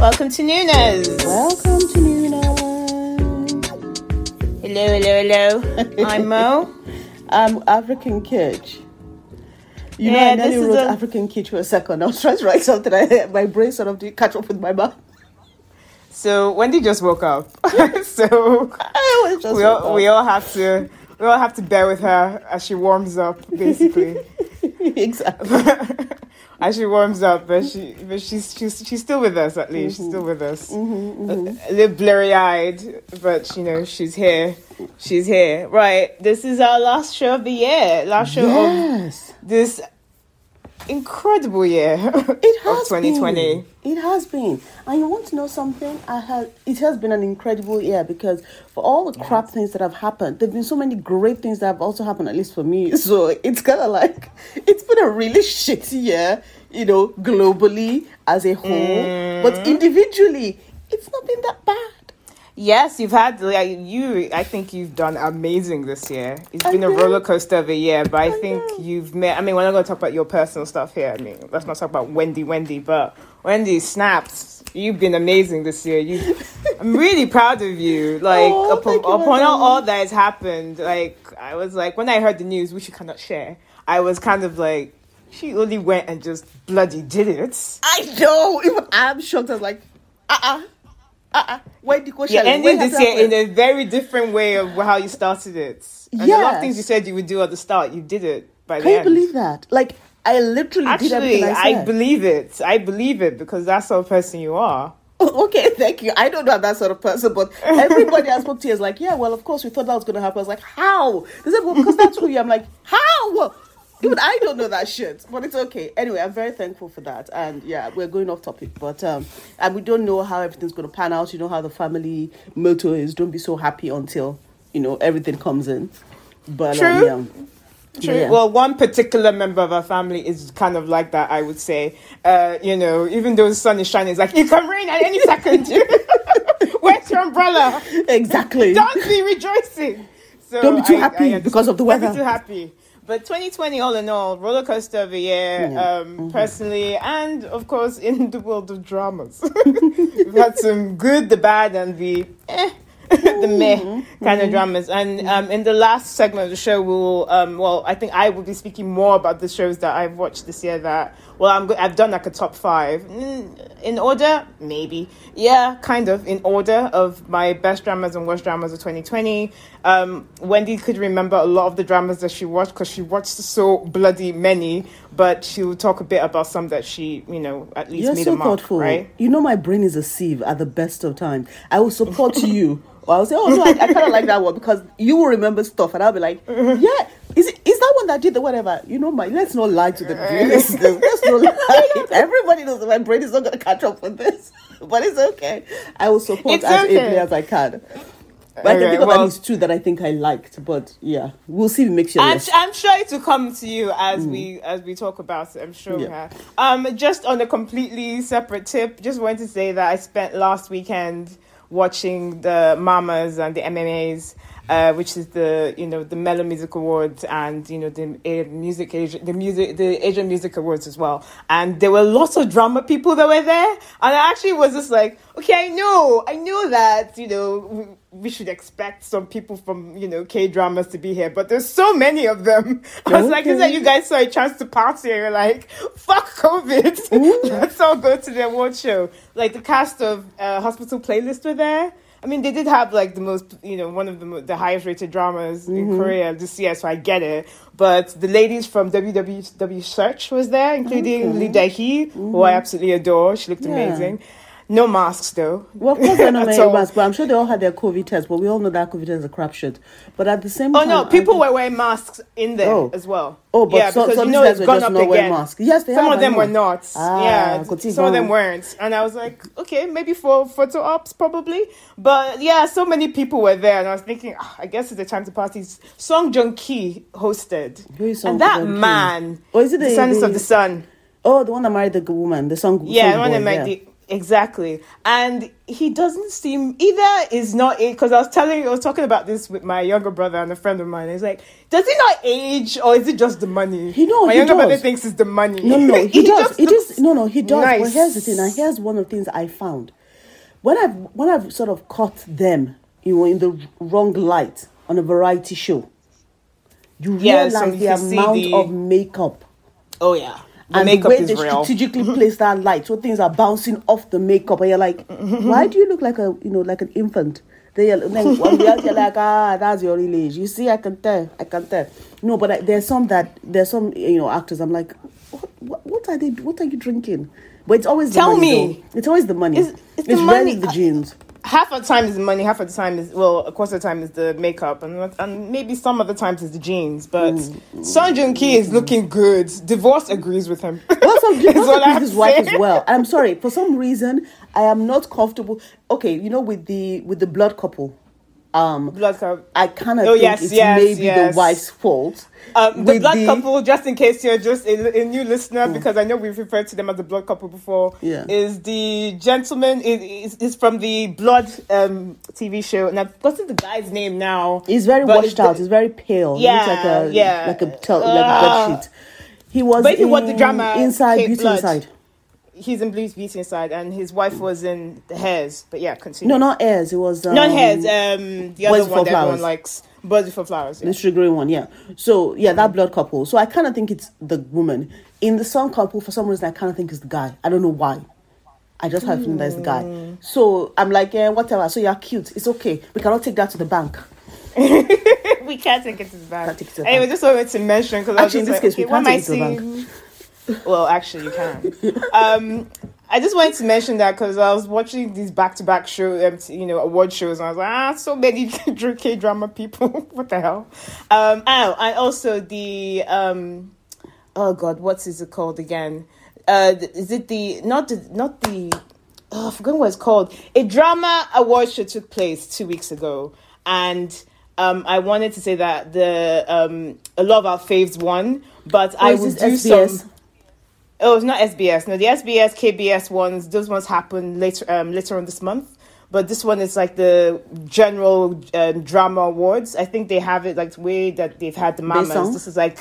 Welcome to Noonas. Welcome to Nuna. Hello, hello, hello. I'm Mo. I'm African Kitsch. You know, I nearly wrote a- African Kitsch for a second. I was trying to write something. I, my brain sort of didn't catch up with my mouth. So Wendy just woke up. so I was just we all, we all have to we all have to bear with her as she warms up, basically. exactly. As she warms up, but she but she's she's she's still with us at least. She's still with us. Mm-hmm, A, a little blurry eyed, but you know she's here. She's here. Right. This is our last show of the year. Last show of Yes. this incredible year It of has 2020. been. It has been. And you want to know something? I had it has been an incredible year because for all the crap things that have happened, there've been so many great things that have also happened, at least for me. So it's kinda like it's been a really shitty year, you know, globally as a whole. Mm. But individually, it's not been that bad. Yes, you've had like you. I think you've done amazing this year. It's been a roller coaster of a year, but I, I think know. you've met. I mean, we're not going to talk about your personal stuff here. I mean, let's not talk about Wendy, Wendy. But Wendy snaps. You've been amazing this year. You, I'm really proud of you. Like Oh, upon, you, upon all, all that has happened. Like I was like when I heard the news, which you cannot share. I was kind of like, she only went and just bloody did it. I know. I'm shocked. I was like, uh uh-uh, uh. Uh-uh. Where did you go? You're ending this has year in a very different way of how you started it. And a lot of things you said you would do at the start, you did it by the Can you believe that? Like I literally did Actually, everything I I, believe it. I believe it because that's the sort of person you are. Okay, thank you. I don't know I'm that sort of person, but everybody I spoke to is like, yeah, well, of course, we thought that was going to happen. I was like, how? They said, well, because that's who you are. I'm like, how? Even I don't know that shit, but it's okay. Anyway, I'm very thankful for that. And yeah, we're going off topic, but um, and we don't know how everything's going to pan out. You know how the family motto is don't be so happy until, you know, everything comes in. But True. Um, yeah. True. Yeah. Well, one particular member of our family is kind of like that, I would say. Uh, you know, even though the sun is shining, it's like, it can rain at any second. Where's your umbrella? exactly. Don't be rejoicing. So Don't be too I- I happy understand. because of the Don't weather. be too happy. But 2020, all in all, roller coaster of a year, Yeah. um, personally, and of course in the world of dramas. We've had some good, the bad, and the eh, the meh kind of dramas. And um, in the last segment of the show, we'll um, well, I think I will be speaking more about the shows that I've watched this year. That well, I'm go- I've done like a top five Mm, in order, maybe, yeah, kind of in order of my best dramas and worst dramas of 2020. Um, Wendy could remember a lot of the dramas that she watched because she watched so bloody many. But she'll talk a bit about some that she, you know, at least You're made so a mark, thoughtful. right? You know my brain is a sieve at the best of times. I will support you. Or I'll say, oh no, I, I kind of like that one because you will remember stuff, and I'll be like, yeah, is it is that one that did the whatever? You know, my let's not lie to the let's, let's not lie. Everybody knows that my brain is not going to catch up with this, but it's okay. I will support It's as okay. ably as I can. But I Okay, can think of well- at least two that I think I liked, but yeah, we'll see if it makes your I'm, list. I'm sure it will come to you as we as we talk about it. I'm sure. Mm. Yeah. Um, just on a completely separate tip, just wanted to say that I spent last weekend watching the Mamas and the MMAs, uh, which is the you know the Mellow Music Awards and you know the uh, music Asia, the music the Asian Music Awards as well. And there were lots of drama people that were there, and I actually was just like, okay, I know, I know that you know. We, we should expect some people from you know K dramas to be here, but there's so many of them. I was like, is that you guys saw a chance to party? And you're like, fuck COVID, let's all go to the award show. Like the cast of uh, Hospital Playlist were there. I mean, they did have like the most, you know, one of the the highest rated dramas in mm-hmm. Korea this year, so I get it. But the ladies from WWW Search was there, including Lee Da-hee, who I mm-hmm. absolutely adore. She looked Yeah. amazing. No masks though. Well, of course, they're not wearing masks, but I'm sure they all had their COVID test. But we all know that COVID is a crapshoot. But at the same Oh time, oh no, people were wearing masks in there Oh. as well. Oh, but yeah, some- because some you know it's gone up again. masks. Yes, they Some have, of them were not. Ah, yeah, see some of them weren't, and I was like, okay, maybe for photo ops probably, but yeah, so many people were there, and I was thinking, ah, I guess it's the time to party. Song Jung Ki hosted, Who is Song and that man, Oh, is it the the- of the Sun? Oh, the one that married the good woman, the song. Yeah, song the one that boy, made yeah. the Exactly. And he doesn't seem either is not it because I was telling I was talking about this with my younger brother and a friend of mine. He's like, does he not age or is it just the money? He knows, My he younger brother thinks it's the money. No, no, he, does. just It is no, no, he does. But here's the thing, and here's one of the things I found when I've when I've sort of caught them, you know, in the wrong light on a variety show. You Yeah, realize so you the amount the- of makeup Oh yeah. The and makeup the way is they real. strategically place that light, so things are bouncing off the makeup, and you're like, why do you look like a you know like an infant? They are, then when we are, you're like, ah, that's your real age. You see, I can tell, I can tell. No, but I, there's some that there's some you know actors. I'm like, what, what, what are they? What are you drinking? But it's always the Tell money, me. though. It's always the money. It's- it's the rarely money. the jeans. Half of the time is money, half of the time is well, of course, the time is the makeup, and and maybe some of the times is the jeans. But Mm. Song Joong Ki is looking good. Divorce agrees with him. Also, Is also what I with his wife as well. I'm sorry. For some reason, I am not comfortable. Okay, you know, with the with the blood couple, um, Blood cup. I kind of Oh, think yes, it's yes, maybe yes. the wife's fault. Um, the blood the- couple, just in case you're just a, a new listener, because I know we've referred to them as the blood couple before, Yeah. is the gentleman is, is, from the Blood um, TV show, and I've forgotten the guy's name now. He's very washed out. the- He's very pale. He Yeah, looks like a yeah. like a tel- like a sheet. He was But if you want the drama, inside Kate Beauty Blood. Inside. He's in Blues Beauty Inside, and his wife was in The Heirs. But yeah, continue. No, not Heirs. It was um, not Heirs. Um, the other Before one that everyone likes, Boys Before Flowers. Yeah. the sugar one. Yeah. So yeah, that blood couple. So I kind of think it's the woman in the song couple. For some reason, I kind of think it's the guy. I don't know why. I just have a feeling that it's the guy. Hmm. So I'm like, yeah, whatever. So you're cute. It's okay. We cannot take that to the bank. we can't take it to the bank. Can't take it to the Anyway, just wanted to mention because I was Actually, in this like, case, we okay, what can't am I take it to the seeing? Well, actually, you can. um, I just wanted to mention that because I was watching these back-to-back show, um, you know, award shows, and I was like, ah, so many K drama people. what the hell? Um, oh, and also the um, oh god, what's it called again? Uh, is it the not the not the oh, I forgot what it's called. A drama award show took place two weeks ago, and um, I wanted to say that the um, a lot of our faves won, but I is will do SBS? some. Oh, it's not SBS. No, the SBS, KBS ones. Those ones happen later um, later on this month. But this one is like the general um, drama awards. I think they have it like the way that they've had the mamas. This is like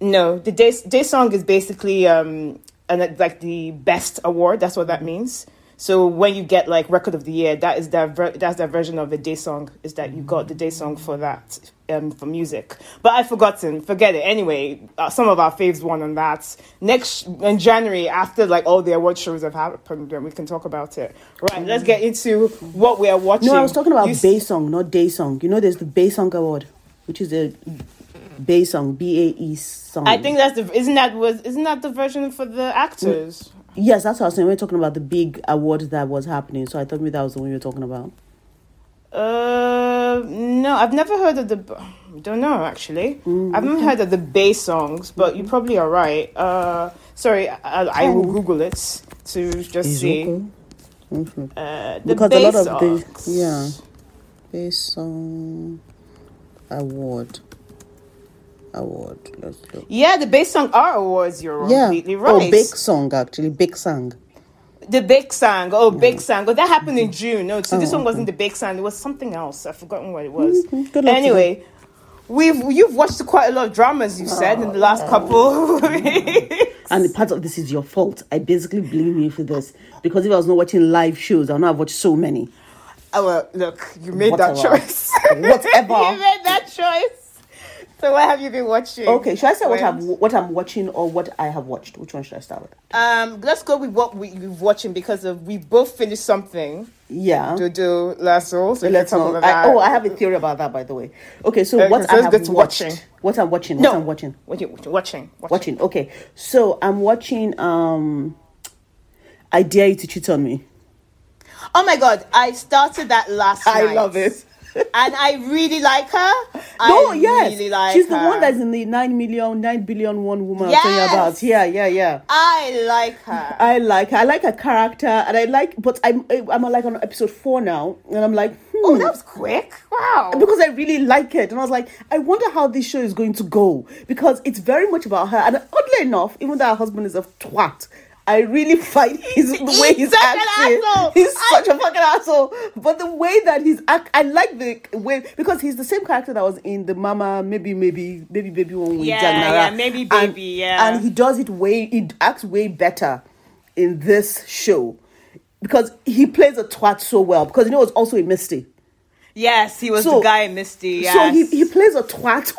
no, the day Daesang is basically um and like the best award. That's what that means. So when you get like record of the year, that is their ver- that's their version of a Daesang. Is that you got the Daesang for that um for music? But I've forgotten. Forget it. Anyway, uh, some of our faves won on that. Next in January, after like all the award shows have happened, then we can talk about it. Right. Let's get into what we are watching. No, I was talking about You Bay Song, not Daesang. You know, there's the Bay Song Award, which is a Bay Song, B A E song. I think that's the isn't that was isn't that the version for the actors? Yes, that's what I was saying. We are talking about the big award that was happening. So I thought maybe that was the one you were talking about. Uh, no, I've never heard of the. I don't know actually. I haven't heard of the Baeksangs, but you probably are right. Uh, sorry, I, I will Google it to just see. Mhm. Uh, the Because a lot of the yeah, Bay Song Award. Award. Let's look. Yeah, the Baeksang are awards. You're Yeah. completely Oh, right. Baeksang actually. Baeksang. the Baeksang. Oh, Baeksang. Oh, that happened in June. No, so this Oh, one wasn't the Baeksang. It was something else. I've forgotten what it was. Mhm. To Anyway, we've you've watched quite a lot of dramas. You said in the last couple. And part of this is your fault. I basically blame you for this because if I was not watching live shows, I would not have watched so many. Oh, well, look, you made that choice. Whatever. you made that choice. So what have you been watching? Okay, should I say what I'm what I'm watching or what I have watched? Which one should I start with? Um, let's go with what we, we've watching because of we both finished something. Yeah. Dodo Lasso. So Let's talk about I, oh, I have a theory about that, by the way. Okay, so Okay, what I have watched, watching. what I'm watching, no, what I'm watching, What you watching? Watching. watching. Okay, so I'm watching. Um, I dare you to cheat on me. Oh my god! I started that last I night. love it. And I really like her. No, I yes, really like she's the her. one that's in the nine million, nine billion one woman I'm Yes. telling you about. Yeah, yeah, yeah. I like her. I like her. I like her character, and I like. But I'm I'm like on episode four now, and I'm like, hmm. oh, that was quick! Wow. because I really like it. And I was like, I wonder how this show is going to go because it's very much about her. And oddly enough, even though her husband is a twat, I really find his the way He's he's acting. asshole. He's I- such a fucking asshole. But the way that he's act, I like the way because he's the same character that was in the Mama, maybe, maybe, maybe, baby one with Yeah, Jang Nara. yeah, Maybe And- Baby, yeah. and he does it way. He acts way better in this show because he plays a twat so well. Because you know, it's also a Misty. Yes, he was So- the guy in Misty. Yes. So he, he plays a twat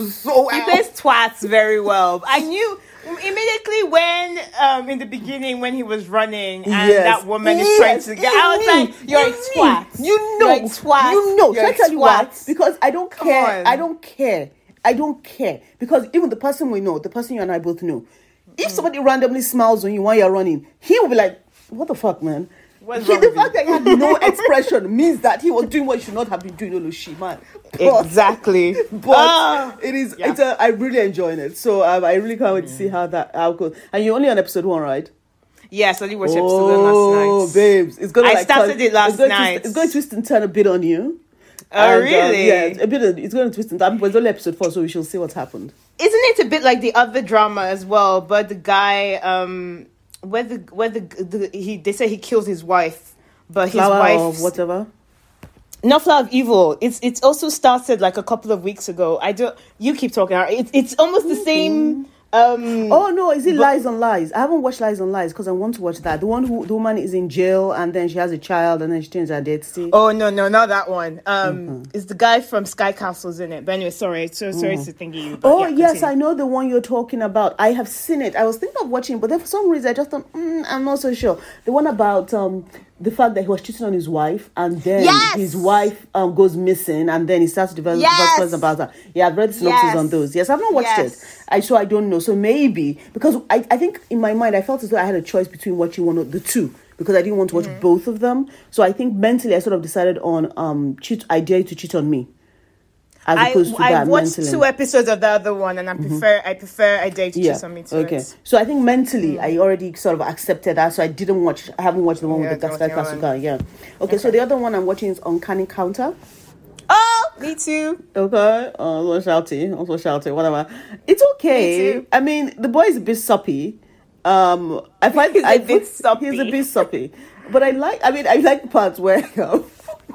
so well. He plays twats very well. I knew immediately when, um, in the beginning, when he was running and Yes. that woman is trying to get. I was like. "You're a Mhm. twat. You know, You're a twat. you know. You're Shall I a tell you why? twat." Because I don't Come care. on. I don't care. I don't care because even the person we know, the person you and I both know, if Mm. somebody randomly smiles on you while you're running, he will be like, "What the fuck, man." What's He- the fact that he had no expression means that he was doing what he should not have been doing, Olushi, man. But- Exactly. but Ah. it is Yeah. it's a I'm really enjoying it. So um, I really can't wait to see how that how goes. And you're only on episode one, right? Yes, I only watched episode one Oh, last night. Oh, babes, it's gonna. I like, started turn- it last it's going to- night. it's going to twist and turn a bit on you. Oh, And, um, really? yeah, a bit. Of, it's going to twist and turn. But it's only episode four, so we shall see what's happened. Isn't it a bit like the other drama as well? But the guy, um, where the where the, the he they say he kills his wife, but his Flower wife or whatever. Not Flower of Evil. It's it's also started like a couple of weeks ago. I don't. You keep talking. It's it's almost the same. Um, Oh no, is it Lies on Lies? I haven't watched Lies on Lies because I want to watch that. The one who the woman is in jail and then she has a child and then she changes her identity. Oh no, no, not that one. Um, Mm-hmm. it's the guy from Sky Castle's in it. But anyway, sorry, so sorry to thinking you. but Oh yeah, yes, continue. I know the one you're talking about. I have seen it. I was thinking of watching, but then for some reason I just thought mm, I'm not so sure. The one about um the fact that he was cheating on his wife and then Yes! his wife um goes missing and then he starts to develop Yes! questions about her. Yeah, I've read the synopsis Yes! on those. Yes, I've not watched Yes. it. I so I don't know. So maybe because I, I think in my mind I felt as though I had a choice between watching one of the two because I didn't want to watch Mm-hmm. both of them. So I think mentally I sort of decided on um cheat I dare you to cheat on me. As I, opposed to I that watched mentally. two episodes of the other one, and I prefer I prefer I yeah. to something to okay. it. So I think mentally, I already sort of accepted that. So I didn't watch. I haven't watched the one Yeah, with the watch Kasuga. Yeah. Okay, So the other one I'm watching is Uncanny Counter. Oh, me too. Okay. Uh, also shouty. Also shouty. Whatever. It's okay. Me too. I mean, the boy is a bit soppy. Um, I find He's a I bit soppy. He's a bit soppy. But I like. I mean, I like the parts where. Um,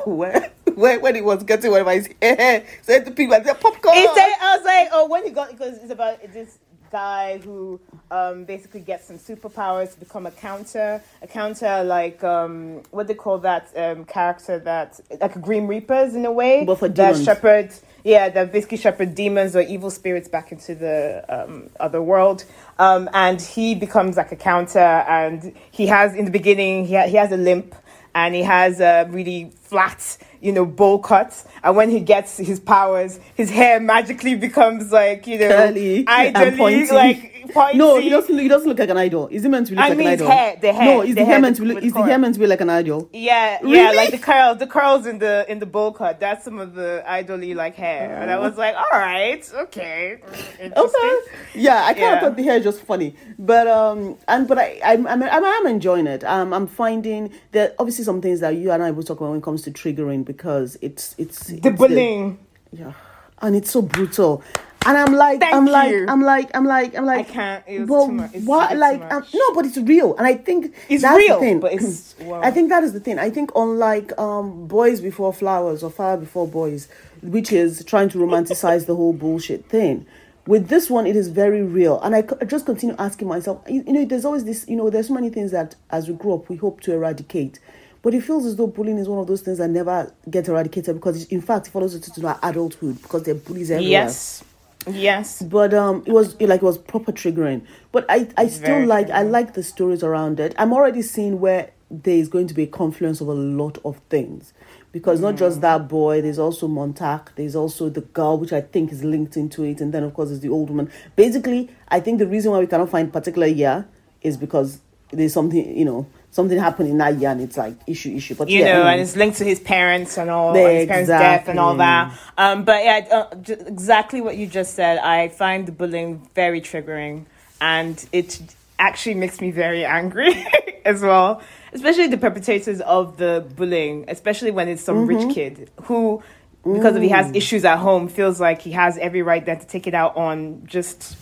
where, where when he was getting whatever his hair, said to people, I said popcorn. It's a, I was like, oh, when he got because it's about this guy who um, basically gets some superpowers to become a counter, a counter like um, what do they call that um, character that like a Grim Reapers in a way, But for that demons. shepherd, yeah, that basically shepherd demons or evil spirits back into the um, other world. Um, and he becomes like a counter, and he has in the beginning he ha- he has a limp and he has a really flat, you know, bowl cut. And when he gets his powers, his hair magically becomes like, you know, curly idly, pointy. like pointy. No, he doesn't. Look, he doesn't look like an idol. Is he meant to look I like mean an idol? hair, the hair, No, is the the, hair meant to look? Is the hair meant to be like an idol? Yeah, yeah, like the curls, the curls in the in the bowl cut. That's some of the idly like hair, and I was like, all right, okay, interesting. Okay. Yeah, I kind Yeah. of thought the hair just funny, but um, and but I I'm I'm, I'm, I'm enjoying it. Um, I'm finding that obviously some things that you and I will talk about when it comes to triggering because it's it's The it's bullying. yeah, and it's so brutal. And I'm like, Thank I'm like, you. I'm like, I'm like, I'm like, I can't. It was but too much. It's what? a bit too Like, much. um, no, but it's real, and I think It's that's real, the thing. but it's- wow. I think that is the thing. I think unlike um, Boys Before Flowers or Flower Before Boys, which is trying to romanticize the whole bullshit thing. With this one, it is very real, and I just continue asking myself. You, you know, there's always this. You know, there's so many things that as we grow up, we hope to eradicate. But it feels as though bullying is one of those things that never get eradicated because, in fact, it follows into our adulthood because there are bullies everywhere Yes, yes. but um it was like it was proper triggering. But i i still Very like i like the stories around it. I'm already seeing where there is going to be a confluence of a lot of things. Because not Mm. just that boy there's also montauk there's also the girl which i think is linked into it and then of course there's the old woman. Basically i think the reason why we cannot find particular year is because there's something you know something happened in that year and it's like issue issue but you yeah, know, and it's linked to his parents and all, and his parents' death and all that. Um, but yeah, uh, j- exactly what you just said. I find the bullying very triggering, and it actually makes me very angry as well. Especially the perpetrators of the bullying, especially when it's some Mm-hmm. rich kid who, because if he Mm. has issues at home, feels like he has every right then to take it out on just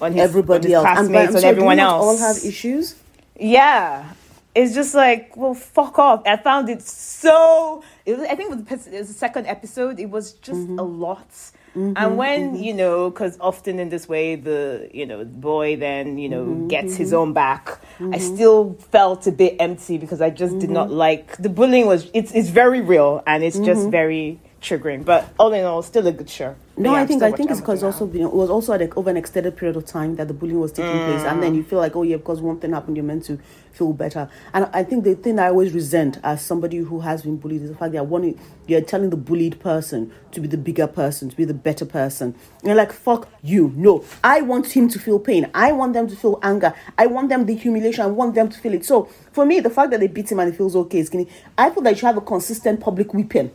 on his, everybody on his else classmates and everyone else. all have issues Yeah. It's just like, well, fuck off. I found it so. It was, I think it was, the it was the second episode. It was just Mm-hmm. a lot. Mm-hmm, and when, mm-hmm. you know, because often in this way, the, you know, boy then, you know, Mm-hmm. gets his mm-hmm. own back, I still felt a bit empty because I just did not like. The bullying was, it's, it's very real and it's just very triggering. But all in all, still a good show. No, yeah, I think I think it's because also you know, it was also like over an extended period of time that the bullying was taking place, and then mm. you feel like oh yeah, because one thing happened, you're meant to feel better. And I think the thing I always resent as somebody who has been bullied is the fact that one you're telling the bullied person to be the bigger person, to be the better person. And you're like fuck you, no, I want him to feel pain, I want them to feel anger, I want them the humiliation, I want them to feel it. So for me, the fact that they beat him and he feels okay is skinny. I feel that you should have a consistent public whipping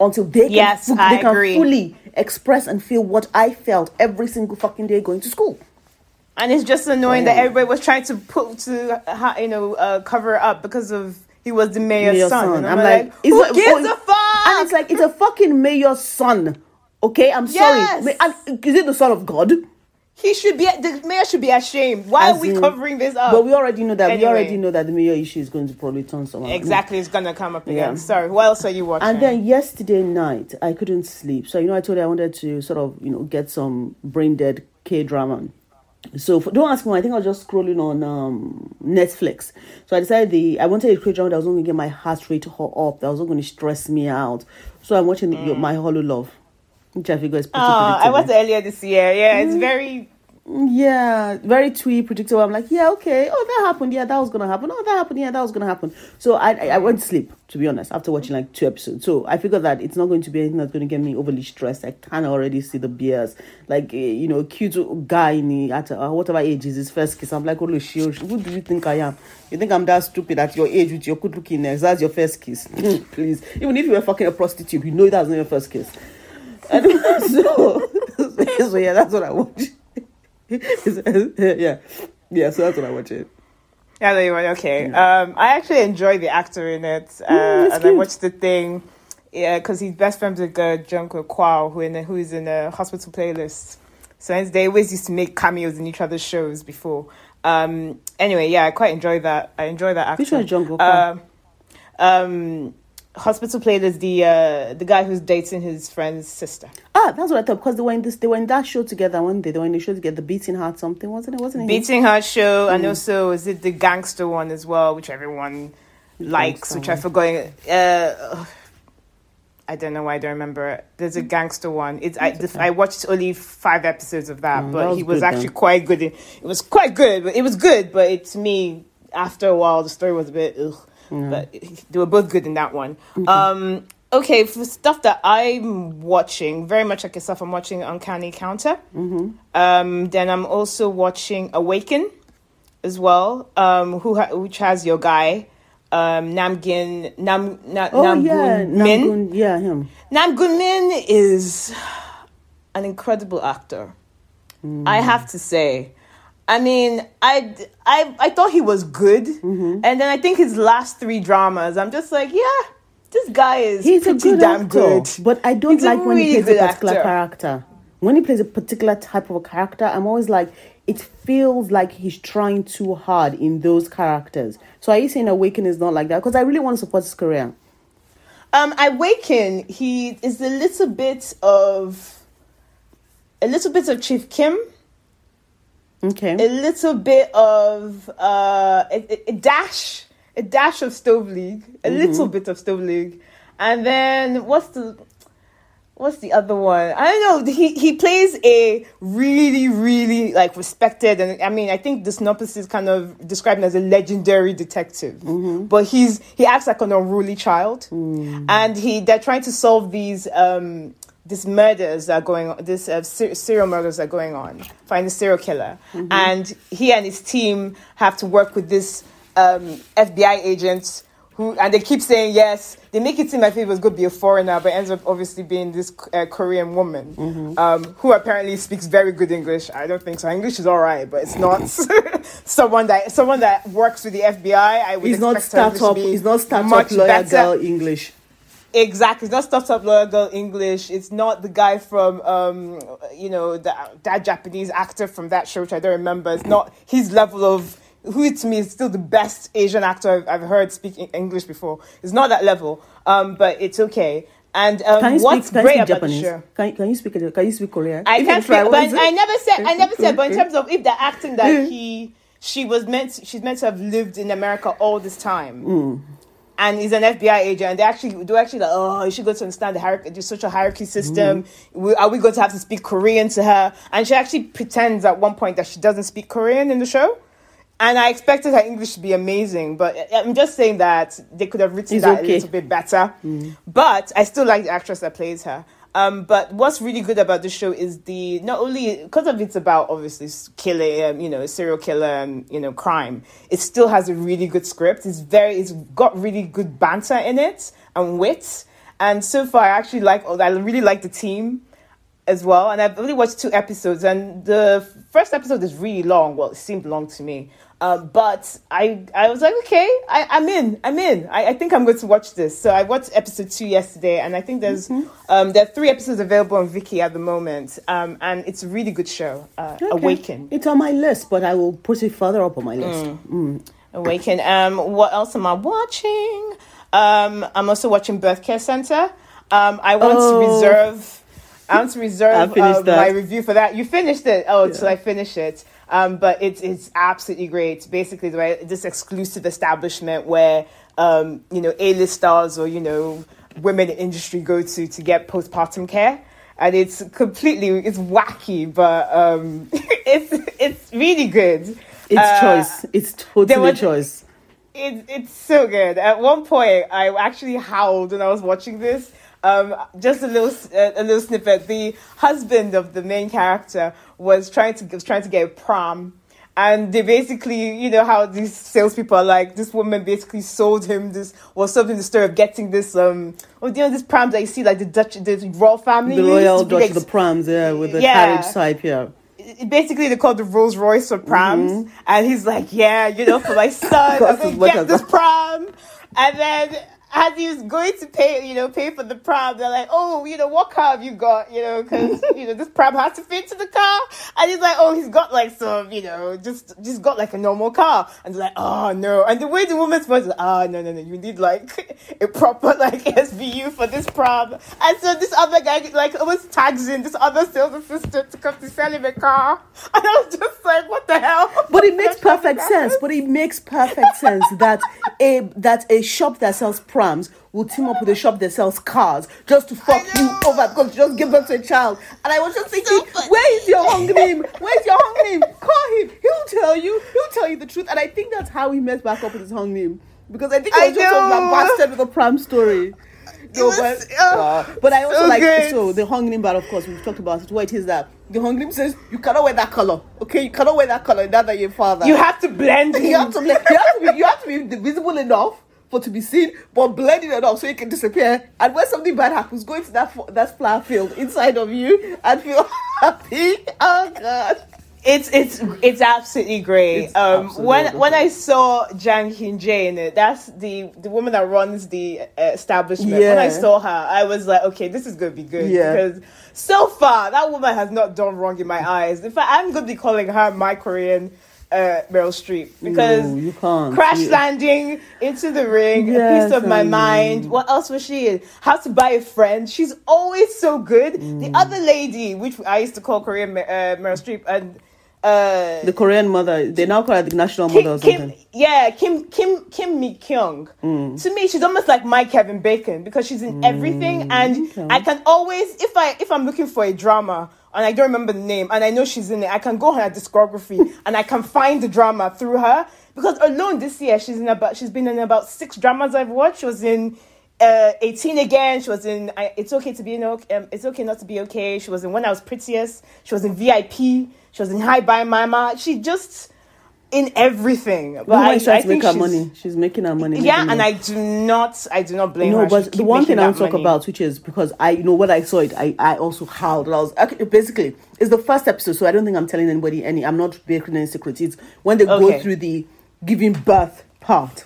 until they can, Yes, fu- they I can agree. fully express and feel what I felt every single fucking day going to school. And it's just annoying Yeah. that everybody was trying to put to you know uh, cover up because of he was the mayor's Mayor's son. son. I'm I'm, like, like, who gives oh, a fuck? And it's like it's a fucking mayor's son. Okay, I'm Yes. sorry. And is it the son of God? He should be the mayor should be ashamed. Why As are we in- covering this up? But we already know that we already know that the mayor issue is going to probably turn someone. exactly, it's gonna come up again. Yeah. Sorry, what else are you watching? And then yesterday night, I couldn't sleep. So you know, I told you I wanted to sort of you know get some brain dead K drama. So for, don't ask me. I think I was just scrolling on um, Netflix. So I decided the I wanted a K drama that was going to get my heart rate up. That was not going to stress me out. So I'm watching the, My Holo Love, which I figure is pretty oh, I it earlier this year. Yeah, Mm. it's very Yeah, very twee, predictable. I'm like, yeah, okay. Oh, that happened. Yeah, that was gonna happen. Oh, that happened. Yeah, that was gonna happen. So I, I, I went to sleep to be honest after watching like two episodes. So I figured that it's not going to be anything that's going to get me overly stressed. I can already see the beers, like eh, you know, cute guy in the at uh, whatever age is his first kiss. I'm like, holy shit, who do you think I am? You think I'm that stupid at your age with your good looking neck? That's your first kiss, please. Even if you were fucking a prostitute, you know that's not your first kiss. So, so yeah, that's what I watch. yeah, yeah. So that's what I watch it. Yeah, there you were. Okay. Um, I actually enjoy the actor in it, uh, Mm, and I cute. watched the thing. Yeah, because he's best friends with uh, Jung Kyung Ho, who in a, who is in a hospital playlist. So they always used to make cameos in each other's shows before. Um, anyway, yeah, I quite enjoy that. I enjoy that actor. Which one is Kyung Ho? Um, um, hospital playlist, the uh, the guy who's dating his friend's sister. Ah, that's what I thought because they were in this. They were in that show together one day. They were in the show together. The Beating Heart something wasn't it? Wasn't it? Beating Heart show, Mm. and also is it the gangster one as well, which everyone likes, gangster which I forgot. Uh, I don't know why I don't remember it. There's a gangster one. It's I, I watched only five episodes of that, Mm, but that was he was actually then. quite good. In, it was quite good. But it was good, but it, to me, after a while, the story was a bit. Ugh. Mm. But they were both good in that one. Um, okay, for stuff that I'm watching, very much like yourself, I'm watching Uncanny Counter. Mm-hmm. Um, then I'm also watching Awaken as well, um, who ha- which has your guy um, Namgin Nam Na- Oh yeah, Min. Namgoong, yeah, him. Namgoong Min is an incredible actor. I have to say. I mean, I, I, I thought he was good, Mm-hmm. and then I think his last three dramas, I'm just like, yeah, this guy is He's a pretty good damn actor, good. but I don't He's like when he plays a particular actor. character. When he plays a particular type of a character, I'm always like, it feels like he's trying too hard in those characters. So are you saying Awaken is not like that? Because I really want to support his career. Um, Awaken, he is a little bit of a little bit of Chief Kim, Okay. a little bit of uh, a, a- dash, a dash of Stove League, a Mm-hmm. little bit of Stove League, and then what's the what's the other one? I don't know. He he plays a really really like respected, and I mean I think the synopsis is kind of described him as a legendary detective, but he's he acts like an unruly child, and he they're trying to solve these. Um, these murders that are going on, this uh, ser- serial murders are going on, find the serial killer, and he and his team have to work with this um, FBI agent who, and they keep saying yes. They make it seem like it was going to be a foreigner, but ends up obviously being this uh, Korean woman um, who apparently speaks very good English. I don't think so. English is all right, but it's not someone that someone that works with the FBI. I would He's not expect her startup. He's not startup lawyer better. girl English. Exactly. It's not Startup Lawyer Girl English. It's not the guy from, um, you know, that, that Japanese actor from that show, which I don't remember. It's not his level of who to me is still the best Asian actor I've, I've heard speak English before. It's not that level, um, but it's okay. And um, Can you what's speak, can you speak Japanese? Can, can you speak Can you speak Korean? I If can't you try, speak, but? I never said I never said. But in terms of if the acting that he she was meant she's meant to have lived in America all this time. Mm. And he's an FBI agent, and they actually do actually like, oh, you should go to understand the hierarchy, the social hierarchy system. Mm-hmm. We, are we going to have to speak Korean to her? And she actually pretends at one point that she doesn't speak Korean in the show. And I expected her English to be amazing, but I'm just saying that they could have written It's that okay. a little bit better. But I still like the actress that plays her. Um, but what's really good about the show is the not only because of it's about obviously killer, um, you know, serial killer and you know crime. It still has a really good script. It's very, it's got really good banter in it and wit. And so far, I actually like. I really like the team as well. And I've only watched two episodes, and the first episode is really long. Well, it seemed long to me. Um, but I, I was like, okay, I, I'm in. I'm in. I, I think I'm going to watch this. So I watched episode two yesterday, and I think there's um, there are three episodes available on Viki at the moment, um, and it's a really good show. Uh, Okay. Awaken. It's on my list, but I will put it further up on my list. Mm. Awaken. Um, what else am I watching? Um, I'm also watching Birth Care Center. Um, I want Oh. to reserve. I want to reserve uh, my review for that. You finished it. Oh, so I finished it. Um, but it's it's absolutely great. It's Basically, this exclusive establishment where um, you know A-list stars or you know women in industry go to to get postpartum care, and it's completely it's wacky, but um, it's it's really good. It's Uh, choice. It's totally was- choice. it, it's so good. At one point, I actually howled when I was watching this. Um, just a little, a little snippet. The husband of the main character was trying to was trying to get a prom, and they basically, you know, how these salespeople are like. This woman basically sold him this, was sold him the story of getting this. Um, oh, you know, this prom that you see, like the Dutch, the royal family, The royal Dutch, like- the prams, yeah, with the Yeah. carriage type, yeah. basically they call the Rolls Royce for proms, and he's like, "Yeah, you know, for my son, I'm gonna get this that. prom." And then as he was going to pay, you know, pay for the prom, they're like, "Oh, you know, what car have you got? You know, because you know this prom has to fit to the car." And he's like, "Oh, he's got like some, you know, just just got like a normal car." And they're like, "Oh no!" And the way the woman's voice is, "Ah, no, no, no, you need like a proper like SVU for this prom." And so this other guy like almost tags in this other sales assistant to come to sell him a car, and I was just like, "What the hell?" But it makes perfect sense. But it makes perfect sense that a that a shop that sells prams will team up with a shop that sells cars just to fuck you over because you just give birth to a child. And I was just thinking, funny. where is your hung name? Where's your hung name? Call him. He'll tell you. He'll tell you the truth. And I think that's how he messed back up with his hung name. Because I think he I was just on that know. with a pram story. No, was- but, oh, uh, but I also so like good. so the hung name bar, of course, we've talked about it. What it is that the hung name says you cannot wear that color. Okay, you cannot wear that color. Now that your father, You have to blend. you have to be, you have to be, you have to be visible enough for to be seen, but blending it enough so you can disappear. And when something bad happens, go into that that flower field inside of you and feel happy. Oh God. It's it's it's absolutely great. It's um, absolutely when when I saw Jang Hye Jin in it, that's the the woman that runs the uh, establishment. When I saw her, I was like, okay, this is gonna be good Yeah. because so far that woman has not done wrong in my eyes. In fact, I'm gonna be calling her my Korean uh, Meryl Streep because No, you can't. crash You- landing into the ring, a piece of my I know. mind. What else was she in? How to buy a friend. She's always so good. The Mm. other lady, which I used to call Korean uh, Meryl Streep, and uh, The Korean mother, they now call her the national Kim, mother or Kim, something. yeah, Kim Kim Kim Mi Kyung. Mm. To me, she's almost like my Kevin Bacon because she's in everything, and Mm, okay. I can always, if I if I'm looking for a drama and I don't remember the name, and I know she's in it, I can go on her discography and I can find the drama through her. Because alone this year, she's in about she's been in about six dramas I've watched. She was in. Uh, 18 again. She was in. I, it's okay to be in. Um, it's okay not to be okay. She was in When I Was Prettiest. She was in VIP. She was in Hi Bye Mama. She just in everything. But But I, I to make think her she's- money. She's making her money. Yeah, and money. I do not, I do not blame her. No, but the one thing I want to talk money. about, which is because I, you know, when I saw it, I, I also howled. I was okay, basically it's the first episode, so I don't think I'm telling anybody any. I'm not breaking any secrets. It's when they go through the giving birth part,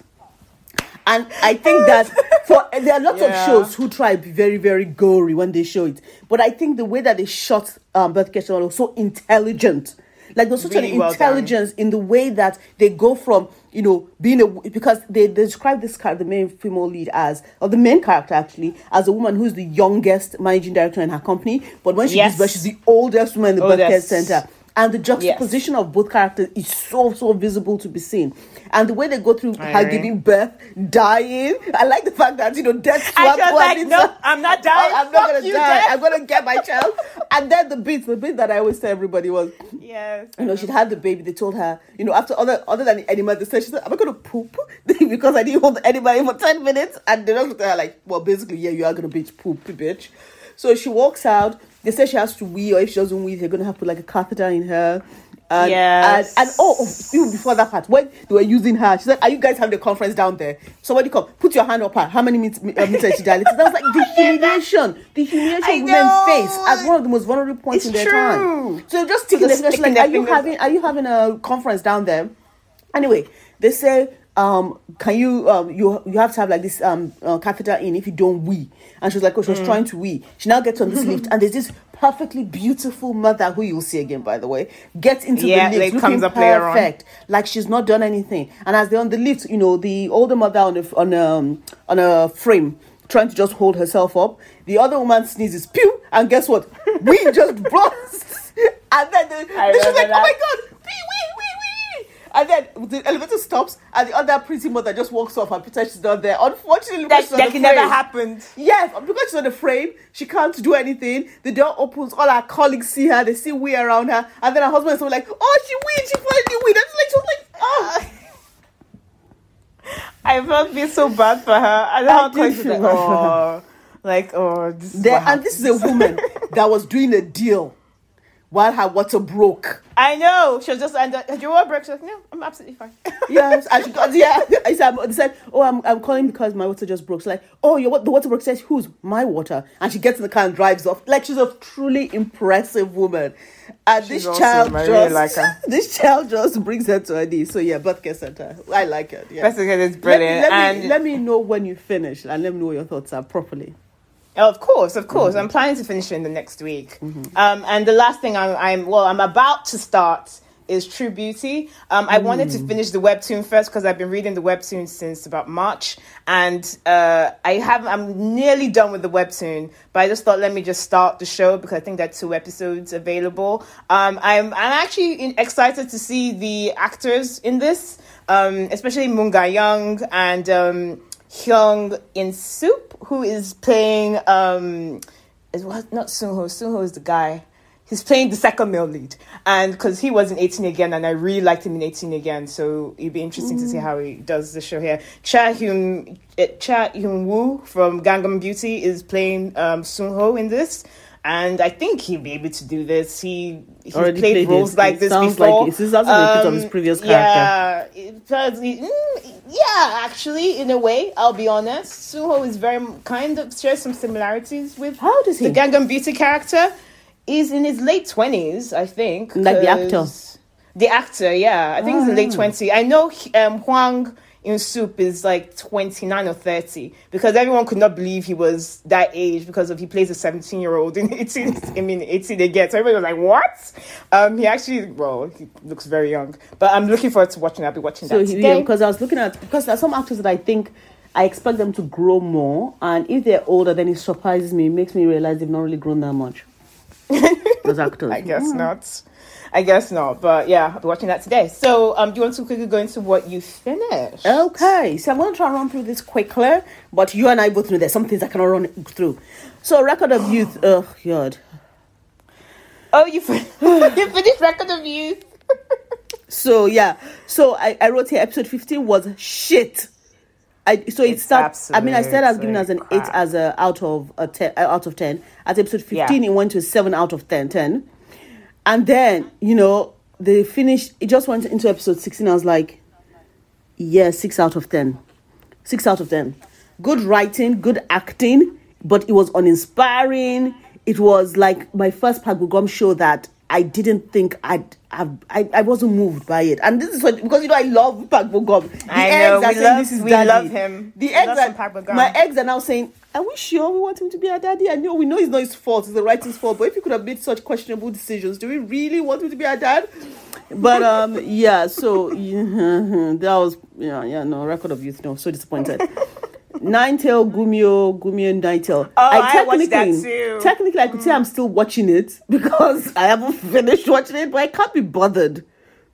and I think that for there are lots Yeah. of shows who try to be very very gory when they show it, but I think the way that they shot um, birth care was so intelligent Like there's such Really an well done. intelligence in the way that they go from you know being a because they, they describe this character, the main female lead as or the main character actually as a woman who's the youngest managing director in her company, but when she Yes. gives birth, she's the oldest woman in the birth care center. And the juxtaposition of both characters is so so visible to be seen, and the way they go through her agree. giving birth, dying. I like the fact that you know death. Swapped she like, "No, I'm not oh, dying. Oh, I'm not gonna you, die. death." I'm gonna get my child." And then the bit, the bit that I always tell everybody was, Yes. you know, she'd had the baby. They told her, you know, after other other than the animal, they said, she said, "Am I gonna poop?" because I didn't hold anybody for ten minutes, and they just looked at her like, "Well, basically, yeah, you are gonna bitch poop, bitch." So she walks out. They say she has to wee, or if she doesn't wee, they're gonna have to put like a catheter in her. And, Yes. and, and oh, oh, even before that part, when they were using her, she said, "Are you guys having a conference down there? Somebody come, put your hand up her. How many met- uh, meters she dilated?" That was like the humiliation, the humiliation women face at one of the most vulnerable points It's in their true. time. So just their fingers, like, are you having are you having a conference down there? Anyway, they say, um, can you um you you have to have like this um uh, catheter in if you don't wee. And she was like, oh, she was Mm. trying to wee. She now gets on this lift, and there's this perfectly beautiful mother who you'll see again, by the way, gets into Yeah, the lift, looking comes up later on. perfect, like she's not done anything. And as they're on the lift, you know, the older mother on the on um on a frame. Trying to just hold herself up, the other woman sneezes, pew, and guess what? We just burst, and then the, she's like, "Oh my god, wee, wee, wee, wee!" And then the elevator stops, and the other pretty mother just walks off and pretends she's not there. Unfortunately, because That, that never happened. Yes, because she's on the frame, she can't do anything. The door opens, all her colleagues see her, they see we around her, and then her husband is like, "Oh, she weed, she finally weed." And like, she was like, "Oh." I felt feel so bad for her. I don't know I how did feel like, oh, like oh, this is There, and this is a woman that was doing a deal while her water broke. I know. She was just end up. Do you want breakfast? No, I'm absolutely fine. Yes, and she got yeah. I said, they said, "Oh, I'm, I'm calling because my water just broke." She's like, "Oh, your what? The water broke." Says, "Who's my water?" And she gets in the car and drives off. Like she's a truly impressive woman. And She's this child I just, like her. Uh, this child just brings her to her knees. So yeah, birthday center. I like it. Yeah. Basically, it's Let me- brilliant. Let, and me, let me know when you finish and let me know what your thoughts are properly. Of course, of course. Mm-hmm. I'm planning to finish it in the next week. Um, and the last thing I'm, I'm, well, I'm about to start is True Beauty. Um, I wanted Mm. to finish the webtoon first because I've been reading the webtoon since about March, and uh, I have I'm nearly done with the webtoon. But I just thought let me just start the show because I think there are two episodes available. Um, I'm I'm actually in, excited to see the actors in this, um, especially Moon Ga Young and. Hwang In Youp, who is playing um is what not Suho. Suho is the guy. He's playing the second male lead, and because he was in 18 again, and I really liked him in 18 again, so it'd be interesting to see how he does the show here. Cha Eun eh, Cha Eun Woo from Gangnam Beauty is playing um, Suho in this, and I think he'll be able to do this. He he's Already played played roles this. like It this sounds before. like- this sounds like a bit of his previous Yeah, it does- mm, yeah, actually, in a way, I'll be honest. Suho is very kind of shares some similarities with How does he? the Gangnam Beauty character. Is in his late twenties, I think. Like the actor? The actor, yeah, I think he's in the late twenty. I know um, Hwang In Youp is like twenty nine or thirty because everyone could not believe he was that age because of he plays a seventeen year old in eighteen. I mean eighteen again, so everybody was like, "What?" Um, he actually, well, he looks very young, but I'm looking forward to watching. I'll be watching So that today. yeah, because I was looking at because there are some actors that I think I expect them to grow more, and if they're older, then it surprises me. It makes me realize they've not really grown that much. Those actors. I guess not. I guess not. But yeah, I'll be watching that today. So, um, do you want to quickly go into what you finished? Okay, so I'm going to try and run through this quickly, but you and I both know there's some things I cannot run through. So, Record of Youth, oh, God. Oh, you fin- you finished Record of Youth. So, yeah, so I, I wrote here episode 15 was shit. I, so it It's starts. I mean, I started as giving us an absolute eight as a out of a ten, out of ten. At episode fifteen, Yeah. it went to a seven out of 10, 10. And then you know they finished. It just went into episode sixteen. I was like, yeah, six out of ten, six out of ten. Good writing, good acting, but it was uninspiring. It was like my first Park Bo-gum show that I didn't think I'd, I, I I wasn't moved by it, and this is what, because you know I love Park Bo-gum. The I know, are we saying love- this is we daddy. love him. The We eggs are my eggs are now saying, "Are we sure we want him to be our daddy?" I know we know it's not his fault; it's the writing's fault. But if he could have made such questionable decisions, do we really want him to be our dad? But um, yeah. So yeah, that was yeah, yeah. No record of youth. No, so disappointed. Nine tail Gumiho, Gumiho Nine tail. Oh, I watched that technically- too. Technically, I could say I'm still watching it because I haven't finished watching it, but I can't be bothered